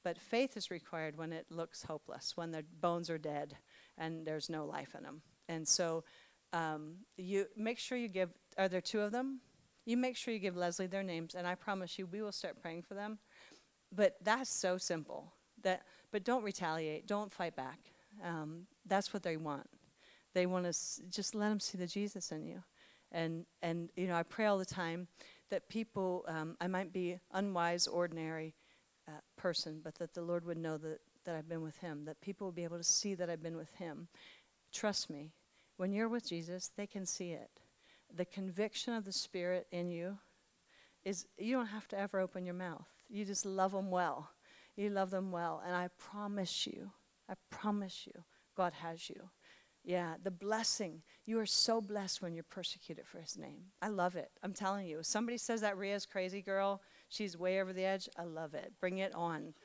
But faith is required when it looks hopeless, when the bones are dead and there's no life in them. And so um, you make sure you give, are there two of them? You make sure you give Leslie their names, and I promise you we will start praying for them. But that's so simple. That, but don't retaliate. Don't fight back. Um, that's what they want. They want to just let them see the Jesus in you. And, and, you know, I pray all the time that people, um, I might be unwise, ordinary, uh, person, but that the Lord would know that, that I've been with Him, that people will be able to see that I've been with Him. Trust me, when you're with Jesus, they can see it. The conviction of the Spirit in you is you don't have to ever open your mouth. You just love them well. You love them well. And I promise you, I promise you, God has you. Yeah, the blessing. You are so blessed when you're persecuted for his name. I love it. I'm telling you. Somebody says that Ria's crazy girl, she's way over the edge, I love it. Bring it on.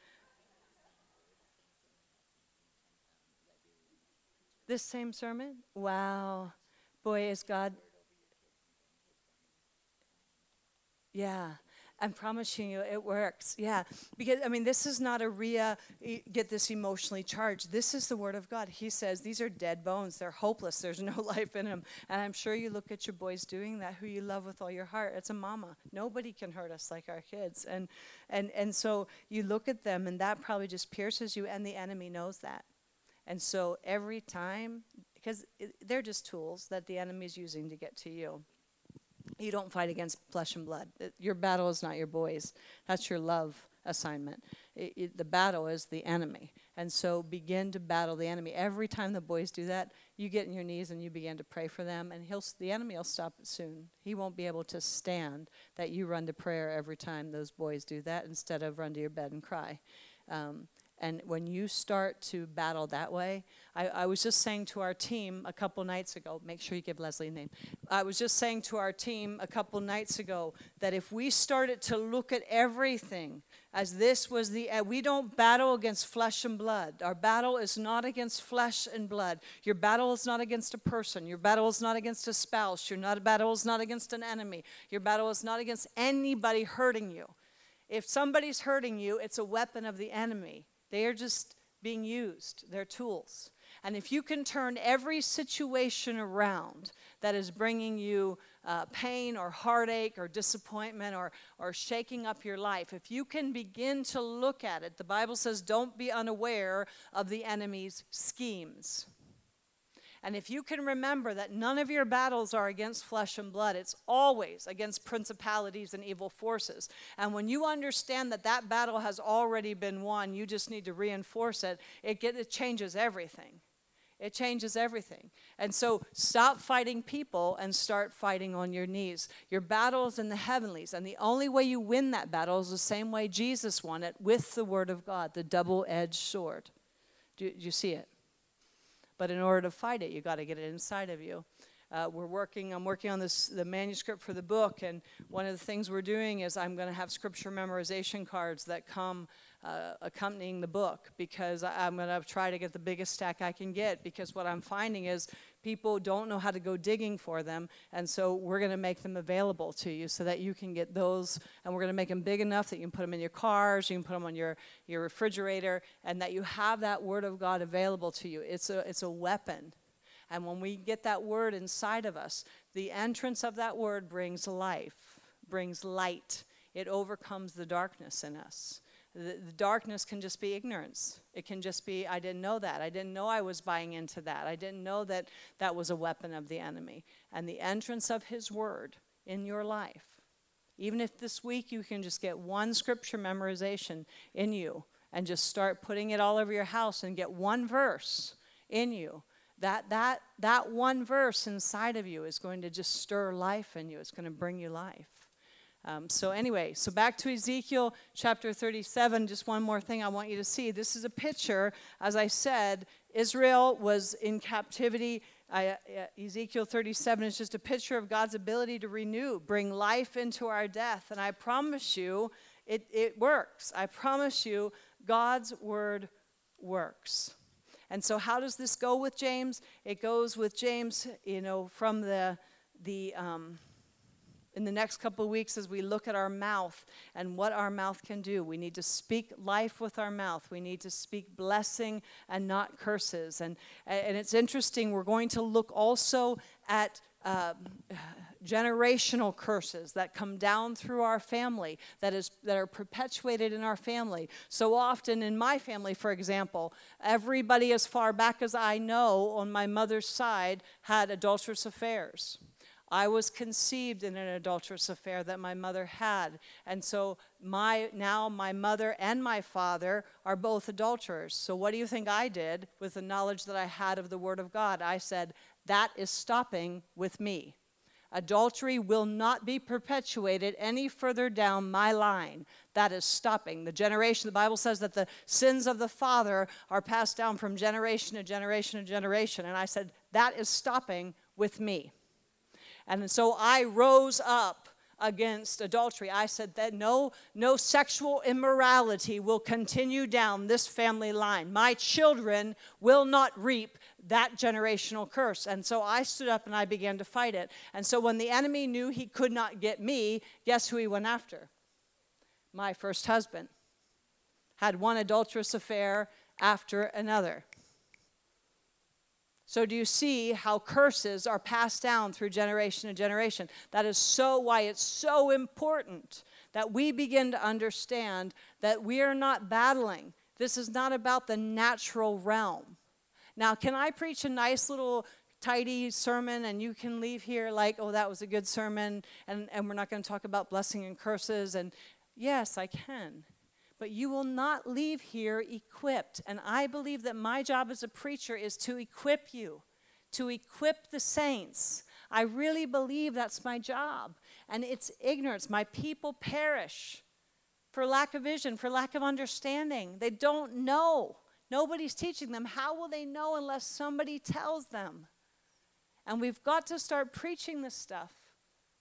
This same sermon? Wow. Boy, is God. Yeah. I'm promising you it works. Yeah. Because, I mean, this is not a Ria get this emotionally charged. This is the Word of God. He says these are dead bones. They're hopeless. There's no life in them. And I'm sure you look at your boys doing that who you love with all your heart. It's a mama. Nobody can hurt us like our kids. And, and, and so you look at them, and that probably just pierces you, and the enemy knows that. And so every time, because they're just tools that the enemy is using to get to you. You don't fight against flesh and blood. Your battle is not your boys. That's your love assignment. It, it, the battle is the enemy. And so begin to battle the enemy. Every time the boys do that, you get in your knees and you begin to pray for them, and he'll, the enemy will stop it soon. He won't be able to stand that you run to prayer every time those boys do that instead of run to your bed and cry. Um, and when you start to battle that way, I, I, was just saying to our team a couple nights ago, make sure you give Leslie a name. I was just saying to our team a couple nights ago that if we started to look at everything as this was the, uh, we don't battle against flesh and blood. Our battle is not against flesh and blood. Your battle is not against a person. Your battle is not against a spouse. Your not, battle is not against an enemy. Your battle is not against anybody hurting you. If somebody's hurting you, it's a weapon of the enemy. They are just being used, they're tools. And if you can turn every situation around, that is bringing you uh, pain or heartache or disappointment or, or shaking up your life, if you can begin to look at it, the Bible says, don't be unaware of the enemy's schemes. And if you can remember that none of your battles are against flesh and blood, it's always against principalities and evil forces. And when you understand that that battle has already been won, you just need to reinforce it, it, get, it changes everything. It changes everything. And so stop fighting people and start fighting on your knees. Your battle is in the heavenlies. And the only way you win that battle is the same way Jesus won it with the Word of God, the double edged sword. Do, do you see it? But in order to fight it, you got to get it inside of you. Uh, we're working. I'm working on this the manuscript for the book, and one of the things we're doing is I'm going to have scripture memorization cards that come uh, accompanying the book because I, am going to try to get the biggest stack I can get. Because what I'm finding is people don't know how to go digging for them, and so we're going to make them available to you so that you can get those, and we're going to make them big enough that you can put them in your cars, you can put them on your, your refrigerator, and that you have that Word of God available to you. It's a, it's a weapon. And when we get that Word inside of us, the entrance of that Word brings life, brings light. It overcomes the darkness in us. The, the, darkness can just be ignorance. It can just be, I didn't know that. I didn't know I was buying into that. I didn't know that that was a weapon of the enemy. And the entrance of his word in your life, even if this week you can just get one scripture memorization in you and just start putting it all over your house and get one verse in you, that, that, that one verse inside of you is going to just stir life in you. It's going to bring you life. Um, so, anyway, so back to Ezekiel chapter 37. Just one more thing I want you to see. This is a picture, as I said, Israel was in captivity. Uh, Ezekiel 37 is just a picture of God's ability to renew, bring life into our death. And I promise you, it, it works. I promise you, God's word works. And so, how does this go with James? It goes with James, you know, from the the um, in the next couple of weeks as we look at our mouth and what our mouth can do. We need to speak life with our mouth. We need to speak blessing and not curses. And, and it's interesting, we're going to look also at uh, generational curses that come down through our family that is that are perpetuated in our family so often in my family for example everybody as far back as i know on my mother's side had adulterous affairs I was conceived in an adulterous affair that my mother had. And so my now my mother and my father are both adulterers. So what do you think I did with the knowledge that I had of the word of God? I said, that is stopping with me. Adultery will not be perpetuated any further down my line. That is stopping. The generation, the Bible says that the sins of the father are passed down from generation to generation to generation. And I said, that is stopping with me. And so I rose up against adultery. I said that no, no sexual immorality will continue down this family line. My children will not reap that generational curse. And so I stood up and I began to fight it. And so when the enemy knew he could not get me, guess who he went after? My first husband. Had one adulterous affair after another. So, do you see how curses are passed down through generation to generation? That is so why it's so important that we begin to understand that we are not battling. This is not about the natural realm. Now, can I preach a nice little tidy sermon and you can leave here like, oh, that was a good sermon and, and we're not going to talk about blessing and curses? And yes, I can but you will not leave here equipped. And I believe that my job as a preacher is to equip you, to equip the saints. I really believe that's my job. And it's ignorance. My people perish for lack of vision, for lack of understanding. They don't know. Nobody's teaching them. How will they know unless somebody tells them? And we've got to start preaching this stuff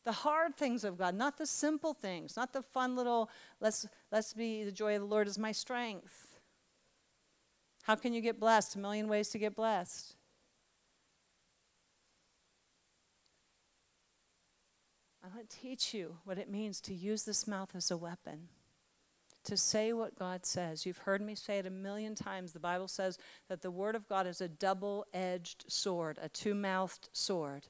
the hard things of God, not the simple things, not the fun little, let's, let's be, the joy of the Lord is my strength. How can you get blessed? A million ways to get blessed. I want to teach you what it means to use this mouth as a weapon, to say what God says. You've heard me say it a million times. The Bible says that the Word of God is a double edged sword, a two mouthed sword.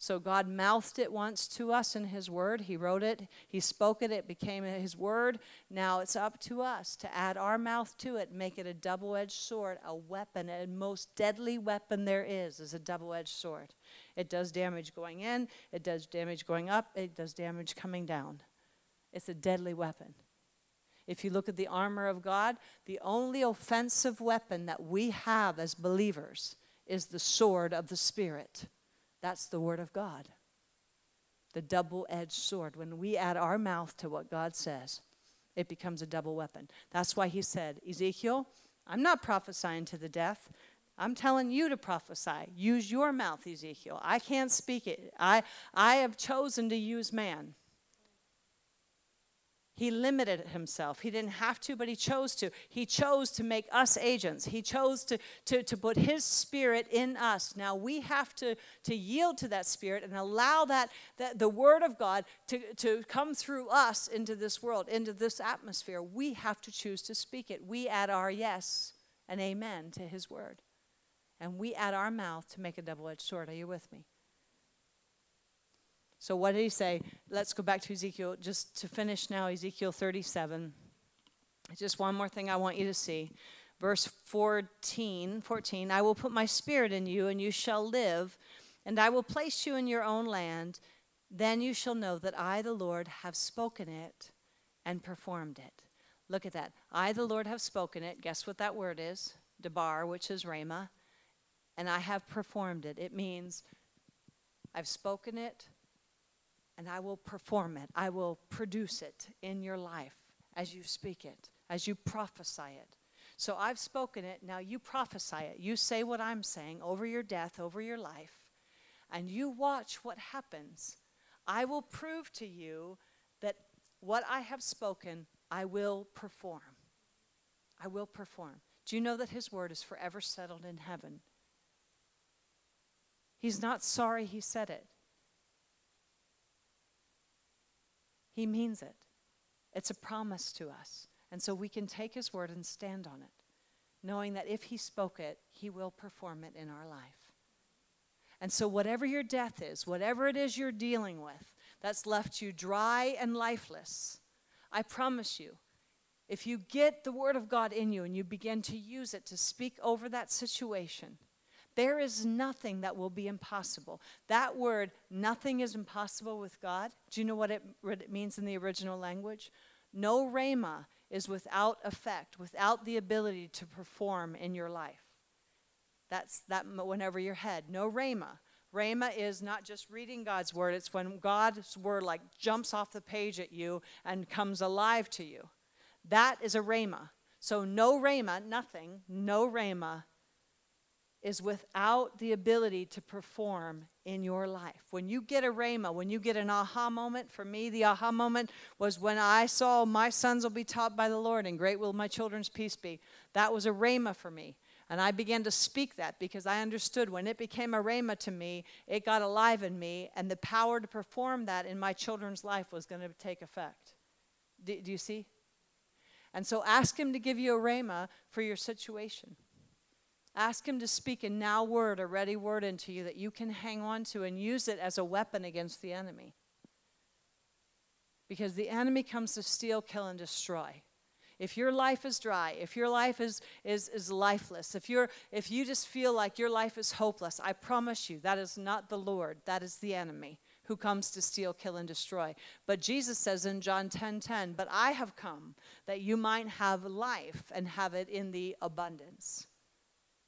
So God mouthed it once to us in His Word. He wrote it, He spoke it, it became His Word. Now it's up to us to add our mouth to it, make it a double edged sword, a weapon, a most deadly weapon there is, is a double edged sword. It does damage going in, it does damage going up, it does damage coming down. It's a deadly weapon. If you look at the armor of God, the only offensive weapon that we have as believers is the sword of the Spirit. That's the Word of God. The double edged sword. When we add our mouth to what God says, it becomes a double weapon. That's why he said, Ezekiel, I'm not prophesying to the deaf. I'm telling you to prophesy. Use your mouth, Ezekiel. I can't speak it. I, I have chosen to use man. He limited himself. He didn't have to, but he chose to. He chose to make us agents. He chose to, to, to put his spirit in us. Now we have to, to yield to that spirit and allow that, that the word of God to, to come through us into this world, into this atmosphere. We have to choose to speak it. We add our yes and amen to his word. And we add our mouth to make a double edged sword. Are you with me? So, what did he say? Let's go back to Ezekiel just to finish now, Ezekiel 37. Just one more thing I want you to see. Verse 14, 14 I will put my spirit in you, and you shall live, and I will place you in your own land. Then you shall know that I, the Lord, have spoken it and performed it. Look at that. I, the Lord, have spoken it. Guess what that word is? Debar, which is Rhema. And I have performed it. It means I've spoken it, and I will perform it. I will produce it in your life as you speak it, as you prophesy it. So I've spoken it, now you prophesy it. You say what I'm saying over your death, over your life, and you watch what happens. I will prove to you that what I have spoken, I will perform. I will perform. Do you know that His word is forever settled in heaven? He's not sorry He said it. He means it. It's a promise to us. And so we can take His word and stand on it, knowing that if He spoke it, He will perform it in our life. And so, whatever your death is, whatever it is you're dealing with that's left you dry and lifeless, I promise you, if you get the Word of God in you and you begin to use it to speak over that situation, there is nothing that will be impossible. That word, nothing is impossible with God. Do you know what it, what it means in the original language? No rhema is without effect, without the ability to perform in your life. That's that whenever your head. No rhema. Rhema is not just reading God's word, it's when God's word like jumps off the page at you and comes alive to you. That is a rhema. So no rhema, nothing, no rhema is without the ability to perform in your life. When you get a rhema, when you get an aha moment, for me, the aha moment was when I saw my sons will be taught by the Lord, and great will my children's peace be. That was a rhema for me. And I began to speak that because I understood when it became a rhema to me, it got alive in me, and the power to perform that in my children's life was going to take effect. Do, do you see? And so ask Him to give you a rhema for your situation. Ask Him to speak a now word, a ready word into you that you can hang on to and use it as a weapon against the enemy. Because the enemy comes to steal, kill, and destroy. If your life is dry, if your life is, is, is lifeless, if, you're, if you just feel like your life is hopeless, I promise you that is not the Lord, that is the enemy who comes to steal, kill, and destroy. But Jesus says in John 10 10, But I have come that you might have life and have it in the abundance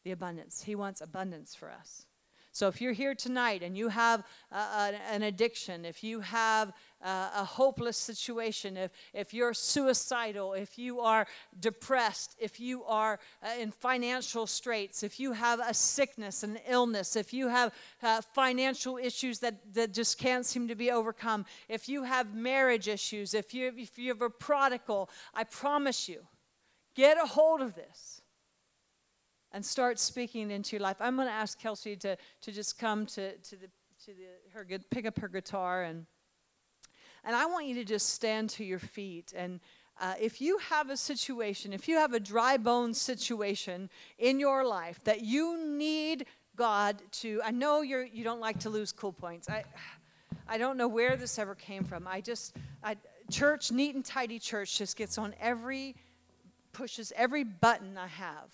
the abundance. He wants abundance for us. So if you're here tonight and you have uh, an addiction, if you have uh, a hopeless situation, if, if you're suicidal, if you are depressed, if you are uh, in financial straits, if you have a sickness, an illness, if you have uh, financial issues that, that just can't seem to be overcome, if you have marriage issues, if you, if you have a prodigal, I promise you, get a hold of this and start speaking into your life. I'm going to ask Kelsey to, to just come to, to, the, to the, her, pick up her guitar, and, and I want you to just stand to your feet. And uh, if you have a situation, if you have a dry bone situation in your life that you need God to, I know you're, you don't like to lose cool points. I, I don't know where this ever came from. I just, I, church, neat and tidy church, just gets on every, pushes every button I have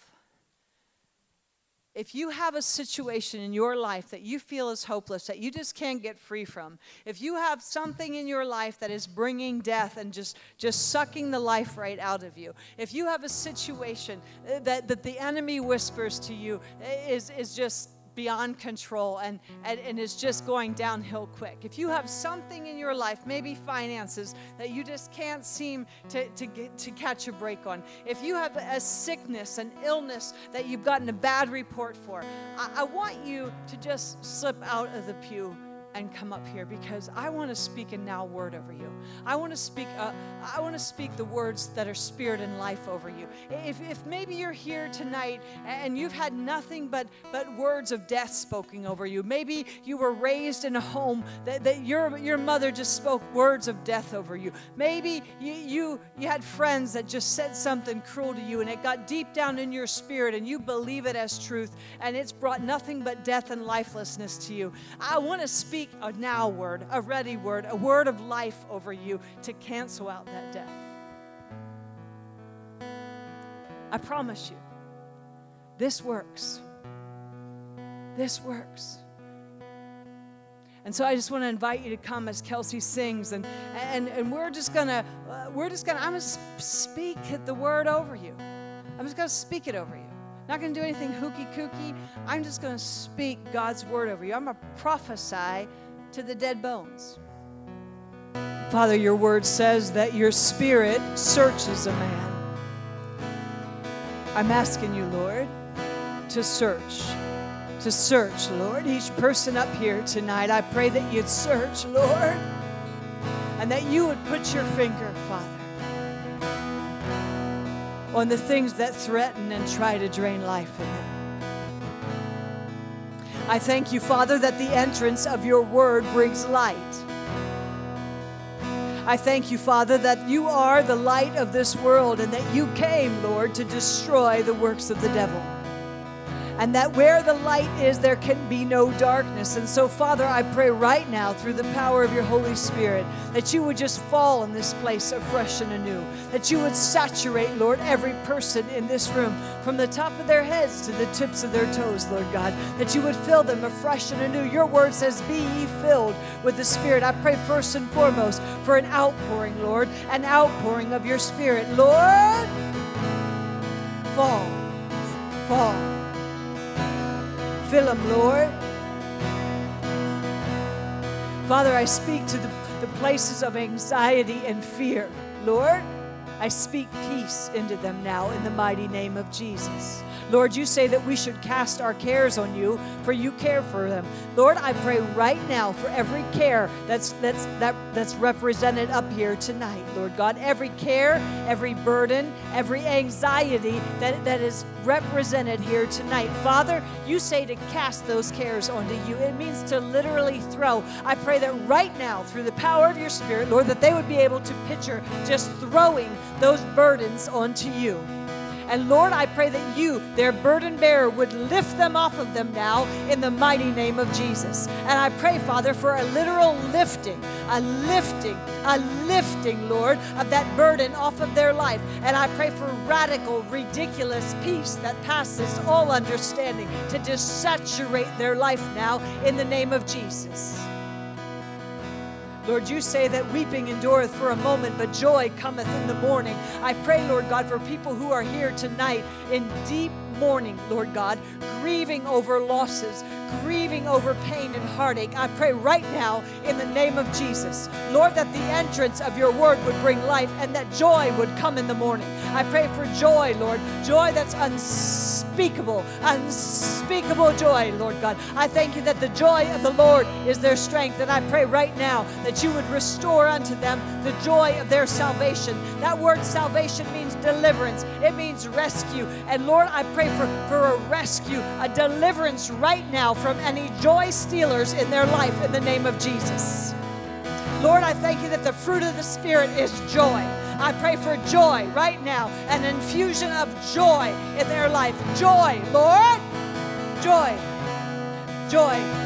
if you have a situation in your life that you feel is hopeless, that you just can't get free from, if you have something in your life that is bringing death and just, just sucking the life right out of you, if you have a situation uh, that, that the enemy whispers to you uh, is, is just beyond control and, and, and is just going downhill quick. If you have something in your life, maybe finances, that you just can't seem to, to, get, to catch a break on, if you have a sickness, an illness that you've gotten a bad report for, I, I want you to just slip out of the pew and come up here because I want to speak a now word over you. I want to speak. Uh, I want to speak the words that are spirit and life over you. If, if maybe you're here tonight and you've had nothing but but words of death spoken over you. Maybe you were raised in a home that, that your your mother just spoke words of death over you. Maybe you, you you had friends that just said something cruel to you and it got deep down in your spirit and you believe it as truth and it's brought nothing but death and lifelessness to you. I want to speak speak a now word, a ready word, a word of life over you to cancel out that death. I promise you, this works. This works. And so I just want to invite you to come as Kelsey sings, and and and we're just gonna uh, we're just gonna I'm gonna speak the word over you. I'm just gonna speak it over you. Not going to do anything hooky kooky. I'm just going to speak God's word over you. I'm going to prophesy to the dead bones. Father, your word says that your spirit searches a man. I'm asking you, Lord, to search. To search, Lord. Each person up here tonight, I pray that you'd search, Lord, and that you would put your finger, on the things that threaten and try to drain life in them. I thank you, Father, that the entrance of your word brings light. I thank you, Father, that you are the light of this world and that you came, Lord, to destroy the works of the devil and that where the light is, there can be no darkness. And so, Father, I pray right now through the power of your Holy Spirit that you would just fall in this place afresh and anew, that you would saturate, Lord, every person in this room from the top of their heads to the tips of their toes, Lord God, that you would fill them afresh and anew. Your word says, Be ye filled with the Spirit. I pray first and foremost for an outpouring, Lord, an outpouring of your Spirit. Lord, fall, fall. Fill them, Lord. Father, I speak to the, the places of anxiety and fear. Lord, I speak peace into them now in the mighty name of Jesus. Lord, you say that we should cast our cares on you, for you care for them. Lord, I pray right now for every care that's that's that that's represented up here tonight, Lord God. Every care, every burden, every anxiety that, that is represented here tonight. Father, you say to cast those cares onto you. It means to literally throw. I pray that right now, through the power of your Spirit, Lord, that they would be able to picture just throwing those burdens onto you. And Lord, I pray that you, their burden bearer, would lift them off of them now in the mighty name of Jesus. And I pray, Father, for a literal lifting, a lifting, a lifting, Lord, of that burden off of their life. And I pray for radical, ridiculous peace that passes all understanding to just saturate their life now in the name of Jesus. Lord, you say that weeping endureth for a moment, but joy cometh in the morning. I pray, Lord God, for people who are here tonight in deep mourning, Lord God, grieving over losses, grieving over pain and heartache. I pray right now in the name of Jesus, Lord, that the entrance of your word would bring life and that joy would come in the morning. I pray for joy, Lord, joy that's unspeakable, unspeakable joy, Lord God. I thank you that the joy of the Lord is their strength. And I pray right now that you would restore unto them the joy of their salvation. That word salvation means deliverance, it means rescue. And Lord, I pray for, for a rescue, a deliverance right now from any joy stealers in their life in the name of Jesus. Lord, I thank you that the fruit of the Spirit is joy. I pray for joy right now, an infusion of joy in their life. Joy, Lord, joy. joy.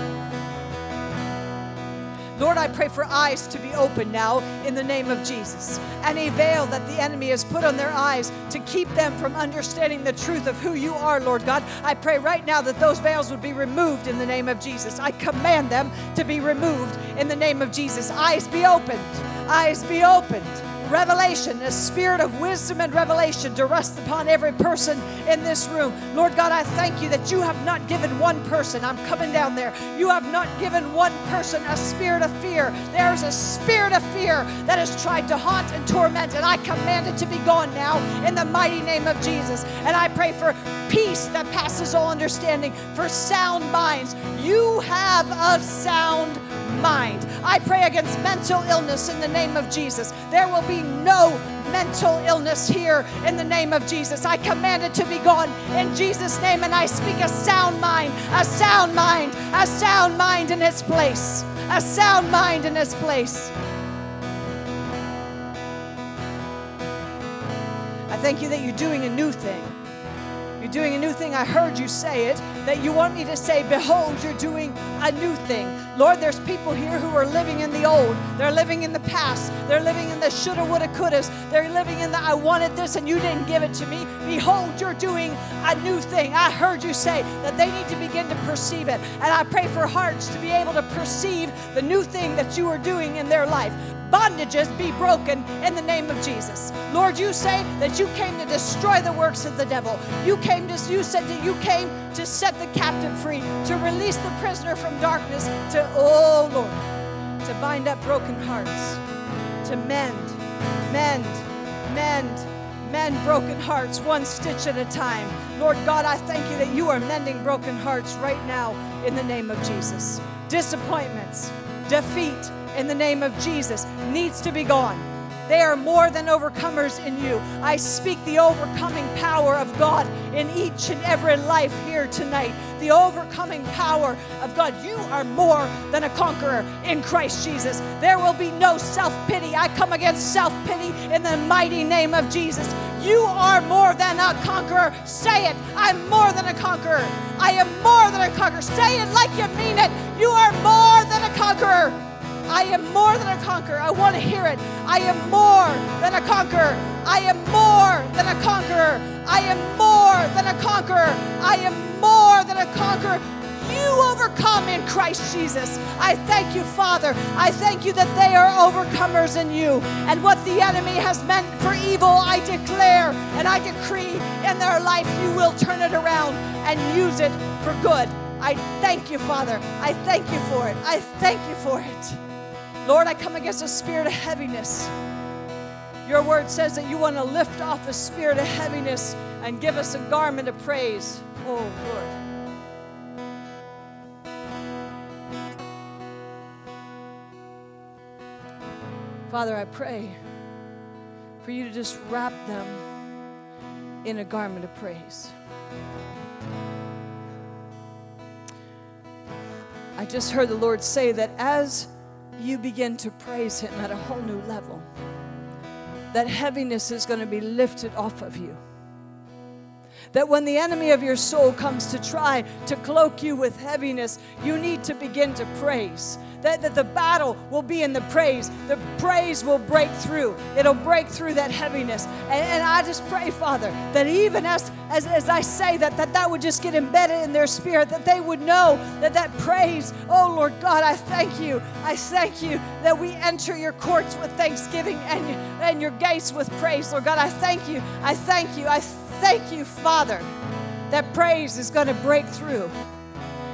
Lord, I pray for eyes to be open now in the name of Jesus. Any veil that the enemy has put on their eyes to keep them from understanding the truth of who you are, Lord God, I pray right now that those veils would be removed in the name of Jesus. I command them to be removed in the name of Jesus. Eyes be opened. Eyes be opened revelation, a spirit of wisdom and revelation to rest upon every person in this room. Lord God, I thank you that you have not given one person, I'm coming down there, you have not given one person a spirit of fear. There's a spirit of fear that has tried to haunt and torment, and I command it to be gone now in the mighty name of Jesus. And I pray for peace that passes all understanding, for sound minds. You have a sound mind. I pray against mental illness in the name of Jesus. There will be no mental illness here in the name of Jesus. I command it to be gone in Jesus' name, and I speak a sound mind, a sound mind, a sound mind in its place, a sound mind in its place. I thank you that you're doing a new thing. You're doing a new thing. I heard you say it, that you want me to say, Behold, you're doing a new thing. Lord, there's people here who are living in the old. They're living in the past. They're living in the shoulda, woulda, couldas. They're living in the I wanted this and you didn't give it to me. Behold, you're doing a new thing. I heard you say that they need to begin to perceive it. And I pray for hearts to be able to perceive the new thing that you are doing in their life bondages be broken in the name of Jesus. Lord, you say that you came to destroy the works of the devil. You came to you said that you came to set the captive free, to release the prisoner from darkness, to oh Lord, to bind up broken hearts, to mend, mend, mend mend broken hearts one stitch at a time. Lord God, I thank you that you are mending broken hearts right now in the name of Jesus. Disappointments, defeat, in the name of Jesus needs to be gone. They are more than overcomers in you. I speak the overcoming power of God in each and every life here tonight. The overcoming power of God. You are more than a conqueror in Christ Jesus. There will be no self pity. I come against self pity in the mighty name of Jesus. You are more than a conqueror. Say it. I'm more than a conqueror. I am more than a conqueror. Say it like you mean it. You are more than a conqueror. I am more than a conqueror. I want to hear it. I am more than a conqueror. I am more than a conqueror. I am more than a conqueror. I am more than a conqueror. You overcome in Christ Jesus. I thank you, Father. I thank you that they are overcomers in you. And what the enemy has meant for evil, I declare and I decree in their life, you will turn it around and use it for good. I thank you, Father. I thank you for it. I thank you for it. Lord, I come against a spirit of heaviness. Your word says that you want to lift off the spirit of heaviness and give us a garment of praise. Oh, Lord. Father, I pray for you to just wrap them in a garment of praise. I just heard the Lord say that as you begin to praise Him at a whole new level, that heaviness is going to be lifted off of you. That when the enemy of your soul comes to try to cloak you with heaviness, you need to begin to praise. That, that the battle will be in the praise. The praise will break through. It'll break through that heaviness. And, and I just pray, Father, that even as, as, as I say that, that that would just get embedded in their spirit, that they would know that that praise, oh Lord God, I thank you. I thank you that we enter your courts with thanksgiving and, and your gates with praise. Lord God, I thank you. I thank you. I thank you, Father, that praise is going to break through.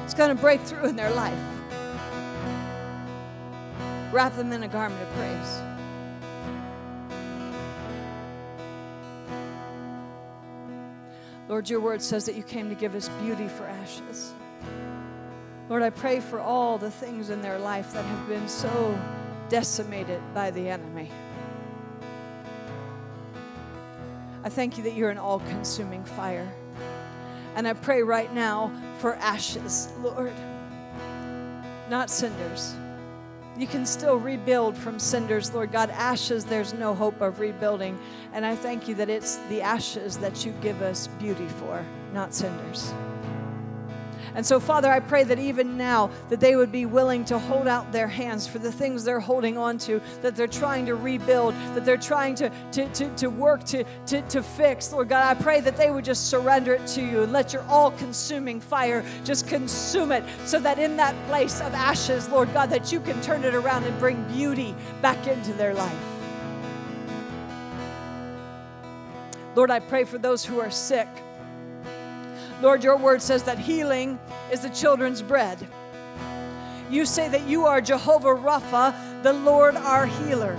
It's going to break through in their life. Wrap them in a garment of praise. Lord, your word says that you came to give us beauty for ashes. Lord, I pray for all the things in their life that have been so decimated by the enemy. I thank you that you're an all consuming fire. And I pray right now for ashes, Lord, not cinders. You can still rebuild from cinders, Lord God. Ashes, there's no hope of rebuilding. And I thank you that it's the ashes that you give us beauty for, not cinders. And so, Father, I pray that even now that they would be willing to hold out their hands for the things they're holding on to, that they're trying to rebuild, that they're trying to, to, to, to work to, to, to fix. Lord God, I pray that they would just surrender it to you and let your all consuming fire just consume it so that in that place of ashes, Lord God, that you can turn it around and bring beauty back into their life. Lord, I pray for those who are sick. Lord, your word says that healing is the children's bread. You say that you are Jehovah Rapha, the Lord our healer.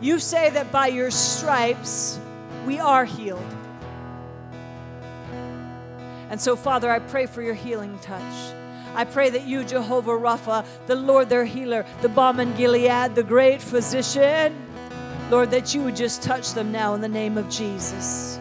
You say that by your stripes we are healed. And so, Father, I pray for your healing touch. I pray that you, Jehovah Rapha, the Lord their healer, the balm in Gilead, the great physician, Lord, that you would just touch them now in the name of Jesus.